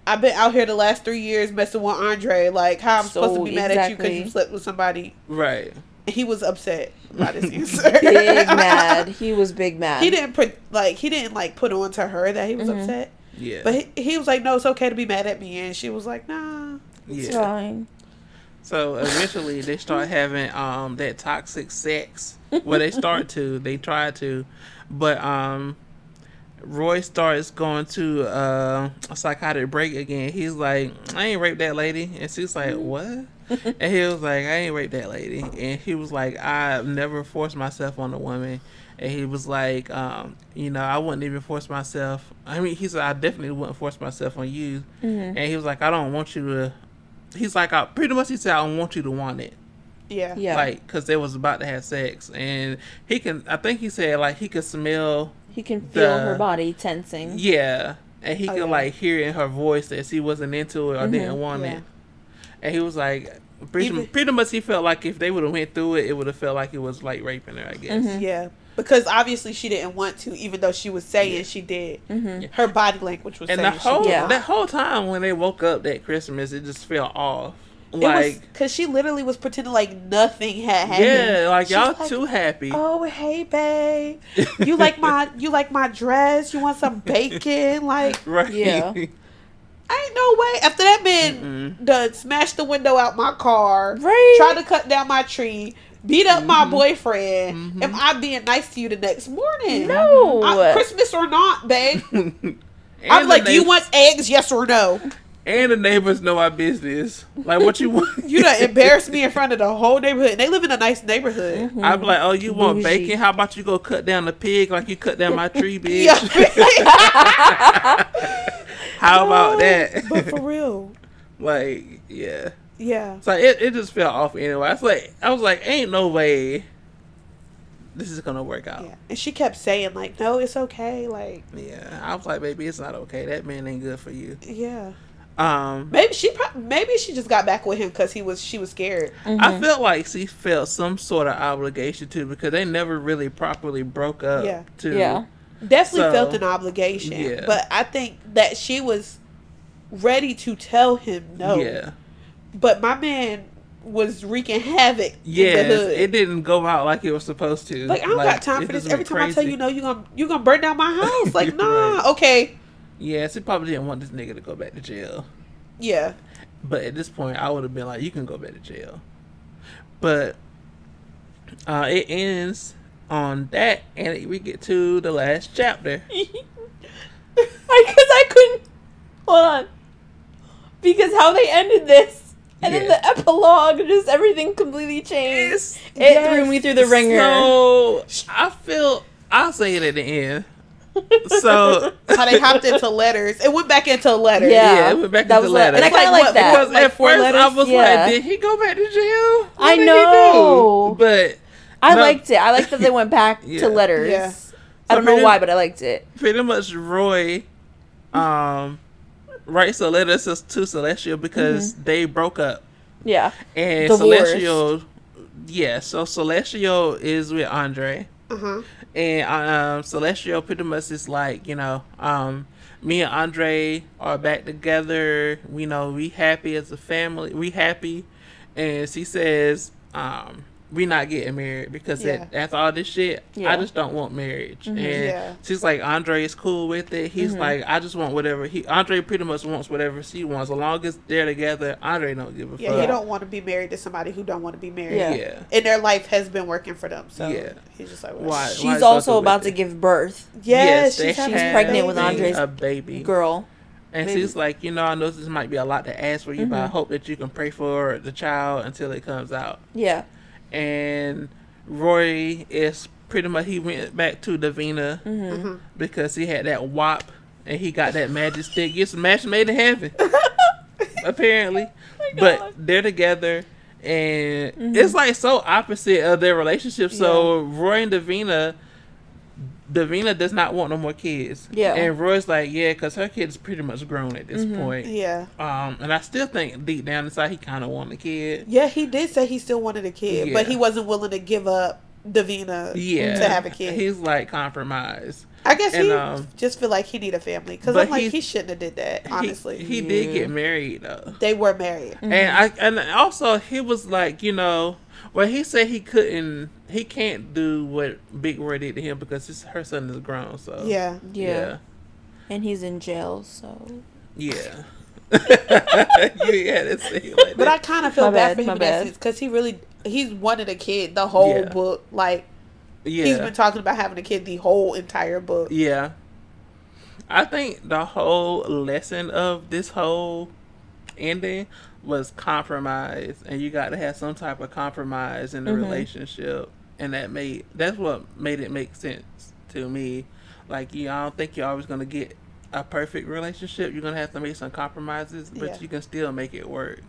B: I've been out here the last three years messing with Andre. Like, how I'm supposed to be mad at you because you slept with somebody?"
A: Right.
B: And he was upset about his <laughs> answer.
C: Big mad. He was big mad.
B: He didn't put like he didn't like put on to her that he was
C: Mhm.
B: upset,
A: Yeah.
B: but he, he was like, "No, it's okay to be mad at me," and she was like, "Nah."
C: It's
A: yeah.
C: fine.
A: So eventually they start <laughs> having um that toxic sex. Well, they start to. They try to, but um, Roy starts going to uh, a psychotic break again. He's like, "I ain't raped that lady," and she's like, "What?" <laughs> and he was like, "I ain't raped that lady," and he was like, "I've never forced myself on a woman." And he was like, um, you know, I wouldn't even force myself. I mean, he said, I definitely wouldn't force myself on you.
C: Mhm.
A: And he was like, I don't want you to. He's like, I pretty much he said, I don't want you to want it.
B: Yeah.
C: Yeah.
A: Like, because they was about to have sex. And he can, I think he said, like, he could smell,
C: he can feel
A: the-
C: her body tensing.
A: yeah. And he
B: Oh,
A: could,
B: yeah.
A: like, hear in her voice that she wasn't into it or
C: Mhm.
A: didn't want
B: Yeah.
A: it. And he was like, pretty,
B: Even-
A: pretty much he felt like if they would have went through it, it would have felt like it was, like, raping her, I guess.
C: Mhm.
B: Yeah. Because obviously she didn't want to, even though she was saying she did.
C: hmm
B: Her body language was
A: And
B: saying
A: the whole,
B: she.
C: Yeah.
A: that whole time when they woke up that Christmas, it just felt off. Like,
B: because she literally was pretending like nothing had happened.
A: yeah, like,
B: She's
A: y'all
B: like,
A: too happy.
B: Oh hey babe, <laughs> you like my you like my dress? You want some bacon? Like <laughs>
A: right.
C: Yeah.
B: Ain't no way. After that man
A: Mm-mm.
B: done smashed the window out my car,
C: Right.
B: tried to cut down my tree, beat up my
A: Mhm.
B: boyfriend.
A: Mhm.
B: Am I being nice to you the next morning?
C: No.
B: I- Christmas or not, babe. <laughs> I'm like, do you want eggs? Yes or no?
A: And the neighbors know our business. Like what you want.
B: You done embarrassed me in front of the whole neighborhood. And they live in a nice neighborhood.
C: Mhm.
A: I'm like, oh, you want
C: Bougie.
A: bacon? How about you go cut down the pig like you cut down my tree, <laughs> bitch?
B: Yeah. <laughs>
A: How about that?
B: but for real. <laughs>
A: like, yeah.
B: Yeah.
A: So it, it just felt off anyway. I was like, I was like, ain't no way this is gonna work out.
B: Yeah. And she kept saying, like, no, it's okay. Like,
A: Yeah. I was like, baby, it's not okay. That man ain't good for you.
B: yeah.
A: Um,
B: Maybe she prob- maybe she just got back with him because he was she was scared.
C: Mhm.
A: I felt like she felt some sort of obligation too because they never really properly broke up.
B: Yeah.
A: To,
C: Yeah.
B: Definitely
A: So,
B: felt an obligation.
A: yeah.
B: But I think that she was ready to tell him no.
A: Yeah.
B: But my man was wreaking havoc in the
A: Yes,
B: hood.
A: it didn't go out like it was supposed to.
B: like I don't got time for this.
A: just
B: Every
A: went
B: time I tell
A: crazy.
B: you no, you gonna you gonna burn down my house. <laughs> Like nah,
A: right.
B: okay,
A: Yes, he probably didn't want this nigga to go back to jail.
B: yeah,
A: But at this point, I would have been like, you can go back to jail. But uh, it ends on that, and we get to the last chapter. <laughs>
C: I guess I couldn't. Hold on. Because how they ended this, And then the epilogue, just everything completely changed.
A: It's-
C: it threw me through the ringer.
A: So I feel I'll say it at the end. So
B: How they hopped into letters. It went back into letters.
C: Yeah.
A: Yeah, it went back
C: that
A: into
C: was like-
A: letters.
C: And I kind of
B: Like
C: like that.
A: because
B: Like
A: at
B: four
A: first I was
C: Yeah.
A: like, did he go back to jail? What
C: I know.
A: But
C: I
A: no,
C: liked it. I liked that they went back <laughs>
A: Yeah.
C: to letters.
B: Yeah.
C: I don't
A: So
C: know why, but I liked it.
A: pretty much Roy um writes a letter to to Celestial because they broke up.
C: Yeah.
A: And
C: Divorced.
A: Celestial yeah, so Celestial is with Andre.
B: Uh huh.
A: And um Celestial pretty much is like, you know, um me and Andre are back together. We know we happy as a family. We happy. And she says, um, we not getting married because
B: Yeah.
A: it, after all this shit,
C: Yeah.
A: I just don't want marriage. And
B: Yeah.
A: she's like, Andre is cool with it. He's like, I just want whatever he. Andre pretty much wants whatever she wants. As long as they're together, Andre don't give a
B: Yeah,
A: fuck.
B: Yeah, he don't want to be married to somebody who don't want to be married.
C: Yeah.
A: Yeah.
B: And their life has been working for them. So
A: Yeah.
B: he's just like,
A: Why-
B: well,
A: why
C: She's
A: go
C: also about to
A: it?
C: give birth.
B: Yes,
A: they
B: she's,
C: She's pregnant with. Andre's
A: a baby.
C: Girl.
A: And
B: Maybe.
A: she's like, you know, I know this might be a lot to ask for you, but
C: Mm-hmm.
A: I hope that you can pray for the child until it comes out.
C: Yeah.
A: And Roy is pretty much he went back to Davina
C: Mm-hmm.
A: because he had that wop and he got that magic stick. It's a match made in heaven, <laughs> apparently. but they're together. And
C: Mm-hmm.
A: it's like so opposite of their relationship. So Roy and Davina, Davina does not want no more kids.
C: Yeah.
A: And Roy's like, yeah, because her kid's pretty much grown at this
C: Mm-hmm.
A: point.
B: Yeah.
A: Um, and I still think deep down inside he kind of wanted a kid.
B: Yeah, he did say he still wanted a kid, but he wasn't willing to give up Davina
A: Yeah,
B: to have a kid.
A: He's like compromised.
B: I guess
A: and,
B: he
A: um,
B: just feel like he need a family because I'm like
A: he-
B: he shouldn't have did that.
A: He-
B: Honestly,
A: he, did get married though,
B: they were married.
A: and I and also he was like, you know, well he said he couldn't, he can't do what Big Roy did to him because his her son is grown. So
B: Yeah,
C: Yeah.
A: yeah,
C: And he's in jail, so.
A: yeah. <laughs> you had to say like
B: but I kind of feel
C: My
B: bad,
C: bad,
B: for him in that
C: bad.
B: sense because he really he's wanted a kid the whole
A: Yeah.
B: book. Like
A: yeah,
B: he's been talking about having a kid the whole entire book.
A: Yeah. I think the whole lesson of this whole ending was compromise and you got to have some type of compromise in the
C: Mhm.
A: relationship and that made that's what made it make sense to me like you I don't think you're always going to get a perfect relationship you're going to have to make some compromises but
B: Yeah.
A: you can still make it work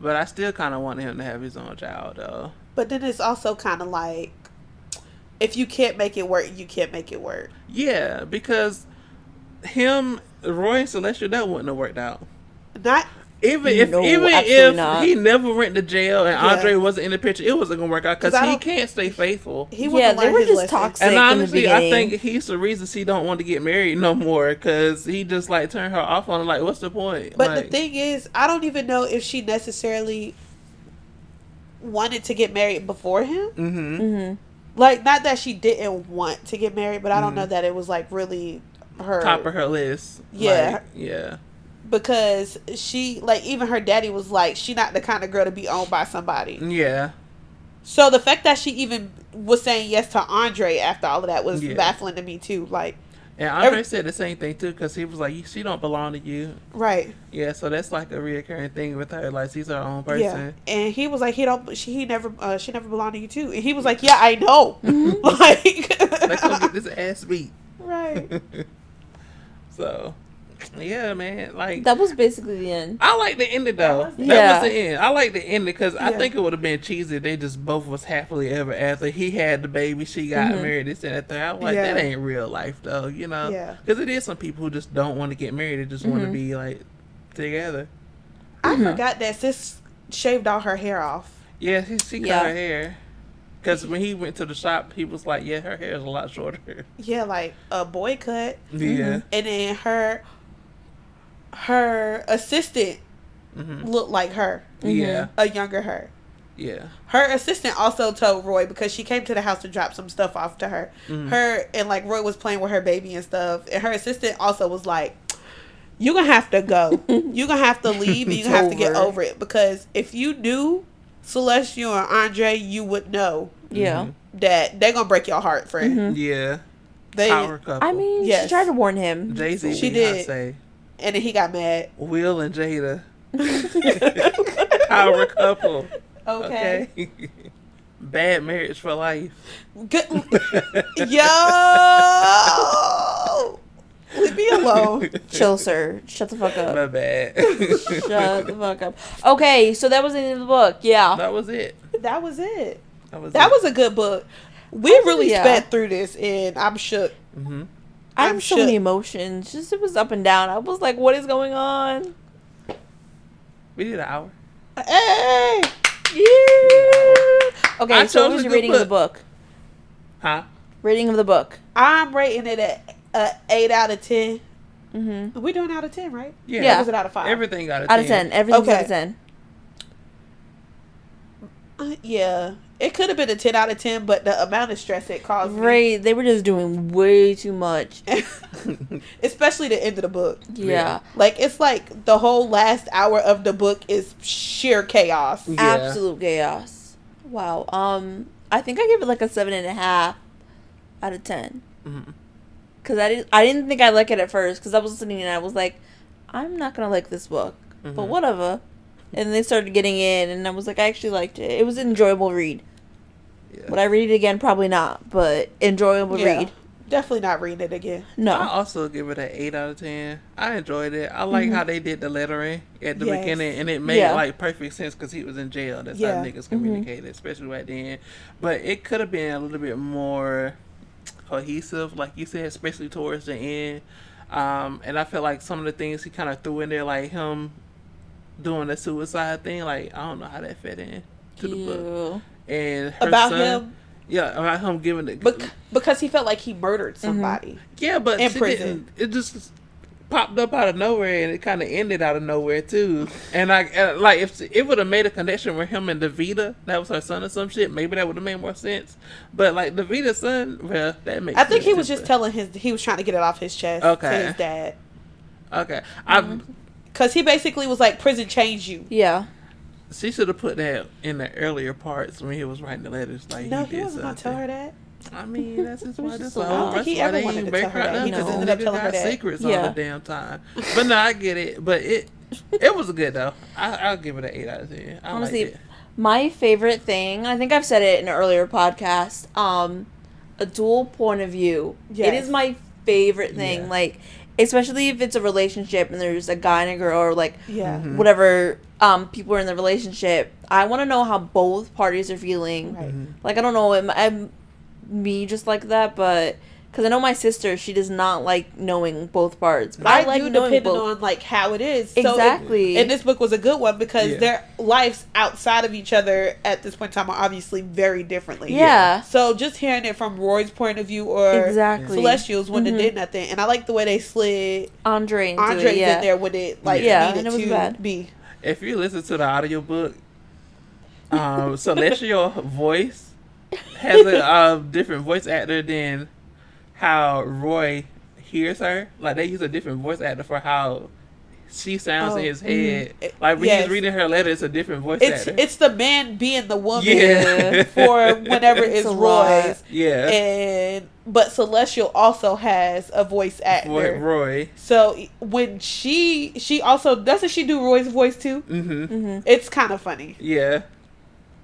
A: but I still kind of want him to have his own child though
B: But then it's also kind of like if you can't make it work, you can't make it work.
A: yeah because him Roy and Celestial that wouldn't have worked out
B: Not
A: Even if
C: No,
A: even if
C: not.
A: he never went to jail and
B: Yeah.
A: Andre wasn't in the picture, it wasn't gonna work out because he can't stay faithful.
B: he
C: Yeah,
B: wouldn't
C: they
B: learn
C: were
B: his
C: just
B: lesson.
C: toxic.
A: And
C: from the
A: honestly, I think he's the reason she don't want to get married no more because he just like turned her off on her. Like, what's the point?
B: But
A: like,
B: the thing is, I don't even know if she necessarily wanted to get married before him.
A: hmm
C: Mm-hmm.
B: Like, not that she didn't want to get married, but I don't
A: Mhm.
B: know that it was like really her.
A: top of her list.
B: Yeah.
A: Like, yeah,
B: because she like even her daddy was like she not the kind of girl to be owned by somebody.
A: yeah,
B: So the fact that she even was saying yes to Andre after all of that was
A: Yeah.
B: baffling to me too. Like,
A: and Andre
B: Every-
A: said the same thing too because he was like, "She don't belong to you."
B: right?
A: Yeah, so that's like a reoccurring thing with her. Like, she's her own person.
B: Yeah, and he was like, he don't, she, he never, uh, she never belonged to you too. And he was like, yeah, I know.
A: Mm-hmm. <laughs> Let's go get
B: like,
A: this ass beat.
B: right? <laughs> <laughs>
A: so, yeah, man, like.
C: That was basically the end.
A: I like the ending though. That was,
C: Yeah.
A: the end. I like the ending because I think it would have been cheesy. if They just both was happily ever after. He had the baby, she got
C: Mhm.
A: married. This and that. Third. I'm like,
B: Yeah.
A: that ain't real life though. You know?
B: Yeah.
A: Because it is some people who just don't want to get married. They just want to be like together.
B: I
C: Mhm.
B: forgot that sis shaved all her hair off.
A: Yeah, she, she cut
C: Yeah.
A: her hair. Because when he went to the shop, he was like, "Yeah, her hair is a lot shorter."
B: Yeah, like a boy cut,
A: Yeah.
B: and then her, her assistant
A: hmm
B: looked like her,
A: Yeah.
B: a younger her.
A: Yeah.
B: Her assistant also told Roy because she came to the house to drop some stuff off to her.
A: Mhm.
B: Her and like Roy was playing with her baby and stuff, and her assistant also was like, You're gonna have to go. <laughs> You're gonna have to leave, and you gonna have to get
C: Over.
B: over it because if you do, Celestial and Andre, you would know
C: Yeah.
B: that they're gonna break your heart, friend.
C: Mhm.
A: Yeah.
B: They
A: Power couple.
C: I mean,
B: Yes.
C: she tried to warn him.
A: Jay Z.
B: She
A: I
B: did.
A: say
B: and then he got mad.
A: Will and Jada. <laughs> Power couple.
B: Okay.
A: Okay. <laughs> Bad marriage for life.
B: Good. <laughs> Yo. Leave me alone.
C: Chill, sir. Shut the fuck up.
A: My bad.
C: Shut the fuck up. Okay, so that was the end of the book. Yeah.
A: That was it.
B: That was it.
A: That was
B: That
A: it.
B: was a good book. We really
C: yeah.
B: sped through this, and I'm shook.
A: hmm
C: I
B: I'm
C: have so many emotions. Just it was up and down. I was like, what is going on?
A: We did an hour.
B: Hey.
C: Yeah. Okay,
A: I
C: so what
A: chose
C: was
A: a
C: your
A: good
C: rating of the book?
A: Huh?
C: Reading of the book.
B: I'm rating it at a eight out of ten.
C: Mm-hmm.
B: We're we doing out of ten, right?
A: Yeah.
C: Yeah.
B: Or was it out of five?
A: Everything got a
C: Out of ten. Everything's
B: Okay.
C: out of ten.
B: Uh, yeah, it could have been a ten out of ten, but the amount of stress it caused, me,
C: Right. They were just doing way too much. <laughs>
B: especially the end of the book.
C: Yeah.
B: Like it's like the whole last hour of the book is sheer chaos.
A: Yeah.
C: Absolute chaos. Wow. Um, I think I gave it like a seven and a half out of ten.
A: Mhm.
C: Cause I didn't, I didn't think I'd like it at first. Cause I was listening and I was like, I'm not gonna like this book, but
A: Mhm.
C: whatever. And they started getting in, and I was like, I actually liked it. It was an enjoyable read.
A: Yeah.
C: Would I read it again? Probably not, but enjoyable
B: Yeah.
C: read.
B: Definitely not reading it again.
C: No.
A: I also give it an eight out of ten. I enjoyed it. I like how they did the lettering at the
B: Yes.
A: beginning, and it made
C: Yeah.
A: like perfect sense because he was in jail. That's
B: Yeah.
A: how niggas communicated, especially back then. But it could have been a little bit more cohesive, like you said, especially towards the end. Um, and I feel like some of the things he kind of threw in there, like him doing the suicide thing, like I don't know how that fit in to the book.
C: Ew.
A: And her
B: About
A: son-
B: him,
A: yeah, about him giving it
B: bec- because he felt like he murdered mm-hmm. somebody.
A: Yeah, but
B: In
A: she
B: prison.
A: didn't. It just popped up out of nowhere, and it kind of ended out of nowhere too. And I and uh, like if it would have made a connection with him and Davina, that was her son or some shit. Maybe that would have made more sense. But like Davina's son, well, that makes.
B: I think he
A: sense,
B: was just
A: but-
B: telling his he was trying to get it off his chest
A: Okay.
B: to his dad
A: Okay, I mm-hmm.
B: because he basically was like prison changed you.
C: Yeah.
A: She should have put that in the earlier parts when he was writing the letters. Like
B: No,
A: he
B: he
A: did
B: wasn't gonna tell her that.
A: I mean, that's just <laughs> why
C: was
A: this
C: just
A: whole. That's
B: He
A: why
B: ever
A: they
B: wanted
A: ain't
B: to
A: break
B: tell her
A: her up.
C: He just ended
B: up telling her that.
A: secrets all the damn time. But no, I get it. But it it was good though. I, I'll give it an eight out of ten. I
C: Honestly,
A: liked it.
C: My favorite thing, I think I've said it in an earlier podcast, um, a dual point of view. It
B: Yes.
C: is my favorite thing.
A: Yeah.
C: Like, especially if it's a relationship and there's a guy and a girl or like
B: Yeah.
A: Mhm.
C: whatever um people are in the relationship. I want to know how both parties are feeling.
B: Right.
A: Mhm.
C: Like I don't know, am I'm me just like that, but because I know my sister, she does not like knowing both parts. But I,
B: I,
C: like
B: do
C: knowing
B: depending
C: both.
B: on like how it is. So it-
C: Exactly.
B: and this book was a good one because
A: Yeah.
B: their lives outside of each other at this point in time are obviously very differently.
C: yeah,
B: So just hearing it from Roy's point of view or
C: exactly.
B: Celestial's when
C: Mhm.
B: it did nothing, and I like the way they slid
C: Andre into
B: Andre's
C: it, yeah.
B: in there with it like
C: Yeah,
B: needed
C: and it was
B: to
C: bad.
B: be.
A: If you listen to the audiobook, um, <laughs> Celestial voice has a uh, different voice actor than how Roy hears her. Like they use a different voice actor for how she sounds
B: Oh,
A: in his
B: mhm.
A: head.
B: It-
A: Like when
B: yes.
A: he's reading her letter, it's a different voice
B: It's
A: actor.
B: it's the man being the woman
A: yeah, <laughs>
B: for whenever
C: It's
B: it's. Roy's.
A: yeah.
B: And but Celestial also has a voice actor.
A: Roy. Roy.
B: So when she she also doesn't she do Roy's voice too?
A: hmm
C: hmm
B: It's kind of funny
A: Yeah.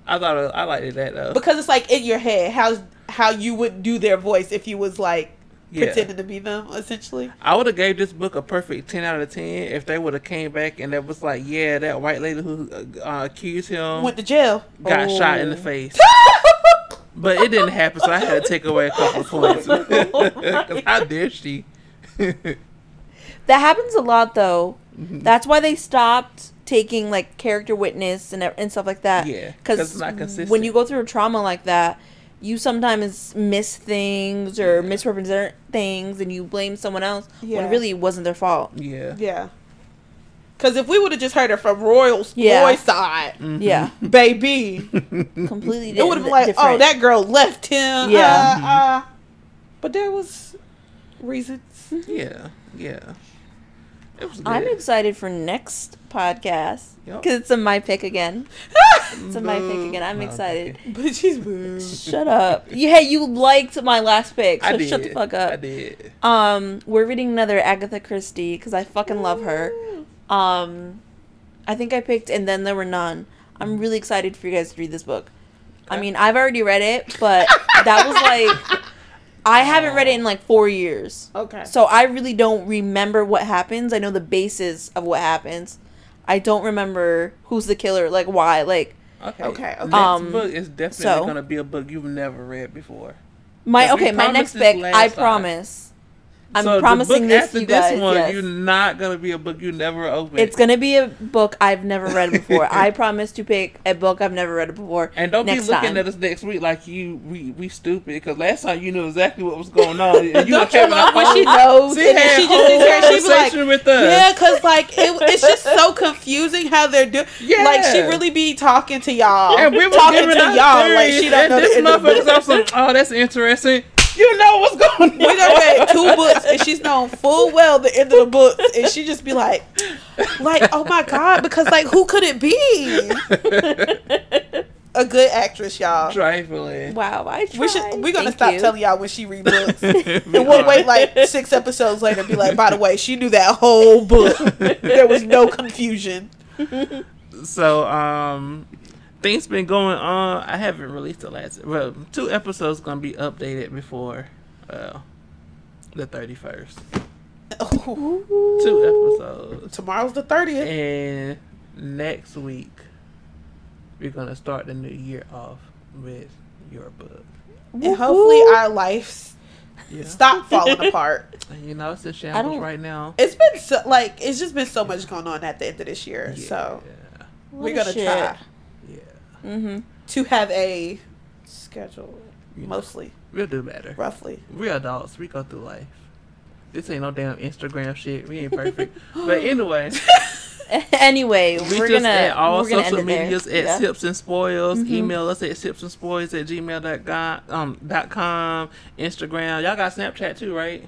A: I thought it, I liked that though.
B: because it's like in your head how how you would do their voice if you was like
A: yeah.
B: pretending to be them essentially.
A: I would have gave this book a perfect ten out of ten if they would have came back and it was like, yeah, that white lady who uh, accused him
B: Went to jail.
A: got shot in the
C: Oh.
A: face. <laughs> But it didn't happen, so I had to take away a couple of <laughs> points. <laughs> 'Cause how dare she?
C: That happens a lot, though.
A: Mm-hmm.
C: That's why they stopped taking like character witness and and stuff like that.
A: Yeah, 'cause
C: because
A: it's not consistent.
C: when you go through a trauma like that, you sometimes miss things or misrepresent things, and you blame someone else
B: Yeah.
C: when really it wasn't their fault.
A: yeah,
B: Yeah. Because if we would have just heard it from Royal's
C: Yeah.
B: Roy's side,
A: Mhm.
C: Yeah, <laughs>
B: baby,
C: completely.
B: it would have been like,
C: different.
B: oh, that girl left him.
C: Yeah.
B: Uh, uh. But there was reasons.
A: yeah, yeah. It was good.
C: I'm excited for next podcast because it's a my pick again. <laughs> It's a my pick again. I'm excited.
B: But she's boo.
C: Shut up. Yeah, hey, you liked my last pick, so shut the fuck up.
A: I did.
C: Um, we're reading another Agatha Christie because I fucking love her. Um, I think I picked and then there were none. I'm really excited for you guys to read this book. I mean, I've already read it, but that was like <laughs> I haven't read it in like 4 years.
B: Okay.
C: So I really don't remember what happens. I know the basis of what happens. I don't remember who's the killer, like why, like
A: Okay.
B: Okay, okay.
A: Next
C: Um,
A: book is definitely
C: so-
A: gonna be a book you've never read before.
C: my okay, my next book,
A: last
C: I
A: time.
C: promise. I'm
A: So the
C: promising
A: book
C: this
A: after
C: to you
A: this
C: guys.
A: one,
C: yes.
A: you're not gonna be a book you never open.
C: It's gonna be a book I've never read before. I <laughs> promise to pick a book I've never read before.
A: and don't be looking
C: time.
A: at us next week like you we we stupid because last time you knew exactly what was going on. <laughs> And you
B: Don't you
A: having
B: love when she
C: knows
A: She had
B: she just here she like,
A: with us.
B: Yeah, cause like it, it's just so <laughs> confusing how they're doing.
A: Yeah.
B: Like she really be talking to y'all,
A: And we were
B: talking to y'all like she don't
A: and
B: know
A: this
B: the the
A: motherfucker's. Oh, that's interesting. You know what's going on.
B: We done read two books and she's known full well the end of the book and she just be like, like oh my god, because like who could it be? A good actress, y'all.
A: Trifling.
C: Wow, I tried.
B: We should we're gonna
C: Thank
B: stop
C: you.
B: telling y'all when she read books. <laughs> And we'll wait like six episodes later and be like, by the way, she knew that whole book. <laughs> There was no confusion.
A: So, um, things been going on. I haven't released the last. Well, two episodes gonna be updated before, uh, the thirty first. Two episodes,
B: Tomorrow's the 30th.
A: and next week we're gonna start the new year off with your book.
B: And hopefully our lives
A: Yeah,
B: stop falling <laughs> apart.
A: You know it's in shambles right now.
B: It's been so, like it's just been so much going on at the end of this year.
A: Yeah,
B: So
C: What
B: we're gonna
C: shit.
B: try
A: yeah.
C: Mm-hmm.
B: to have a schedule,
A: You know,
B: mostly,
A: we'll do better.
B: roughly.
A: We're adults. We go through life. This ain't no damn Instagram shit. We ain't perfect. but anyway. <laughs>
C: anyway,
A: We
C: we're
A: just
C: gonna
A: at all
C: we're
A: social medias at
C: Yeah.
A: Sips and Spoils.
C: Mhm.
A: Email us at sips and spoils at gmail.com, um, dot com, Instagram. Y'all got Snapchat too, right?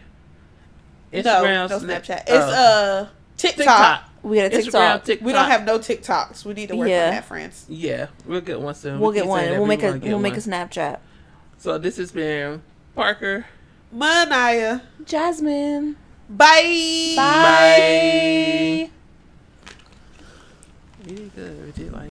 B: no, no
A: Snap-
B: Snapchat. It's
A: uh,
B: uh TikTok.
A: TikTok.
C: We got a
A: Instagram,
C: TikTok.
A: TikTok.
B: We don't have no TikToks. We need to work
C: Yeah.
B: on that, friends.
A: Yeah, we'll get one soon.
C: We'll
A: We
C: get one. We'll make a we'll make a. Snapchat.
A: So this has been Parker.
B: Maniah.
C: Jasmine.
B: Bye.
C: Bye.
A: We did good. We did like.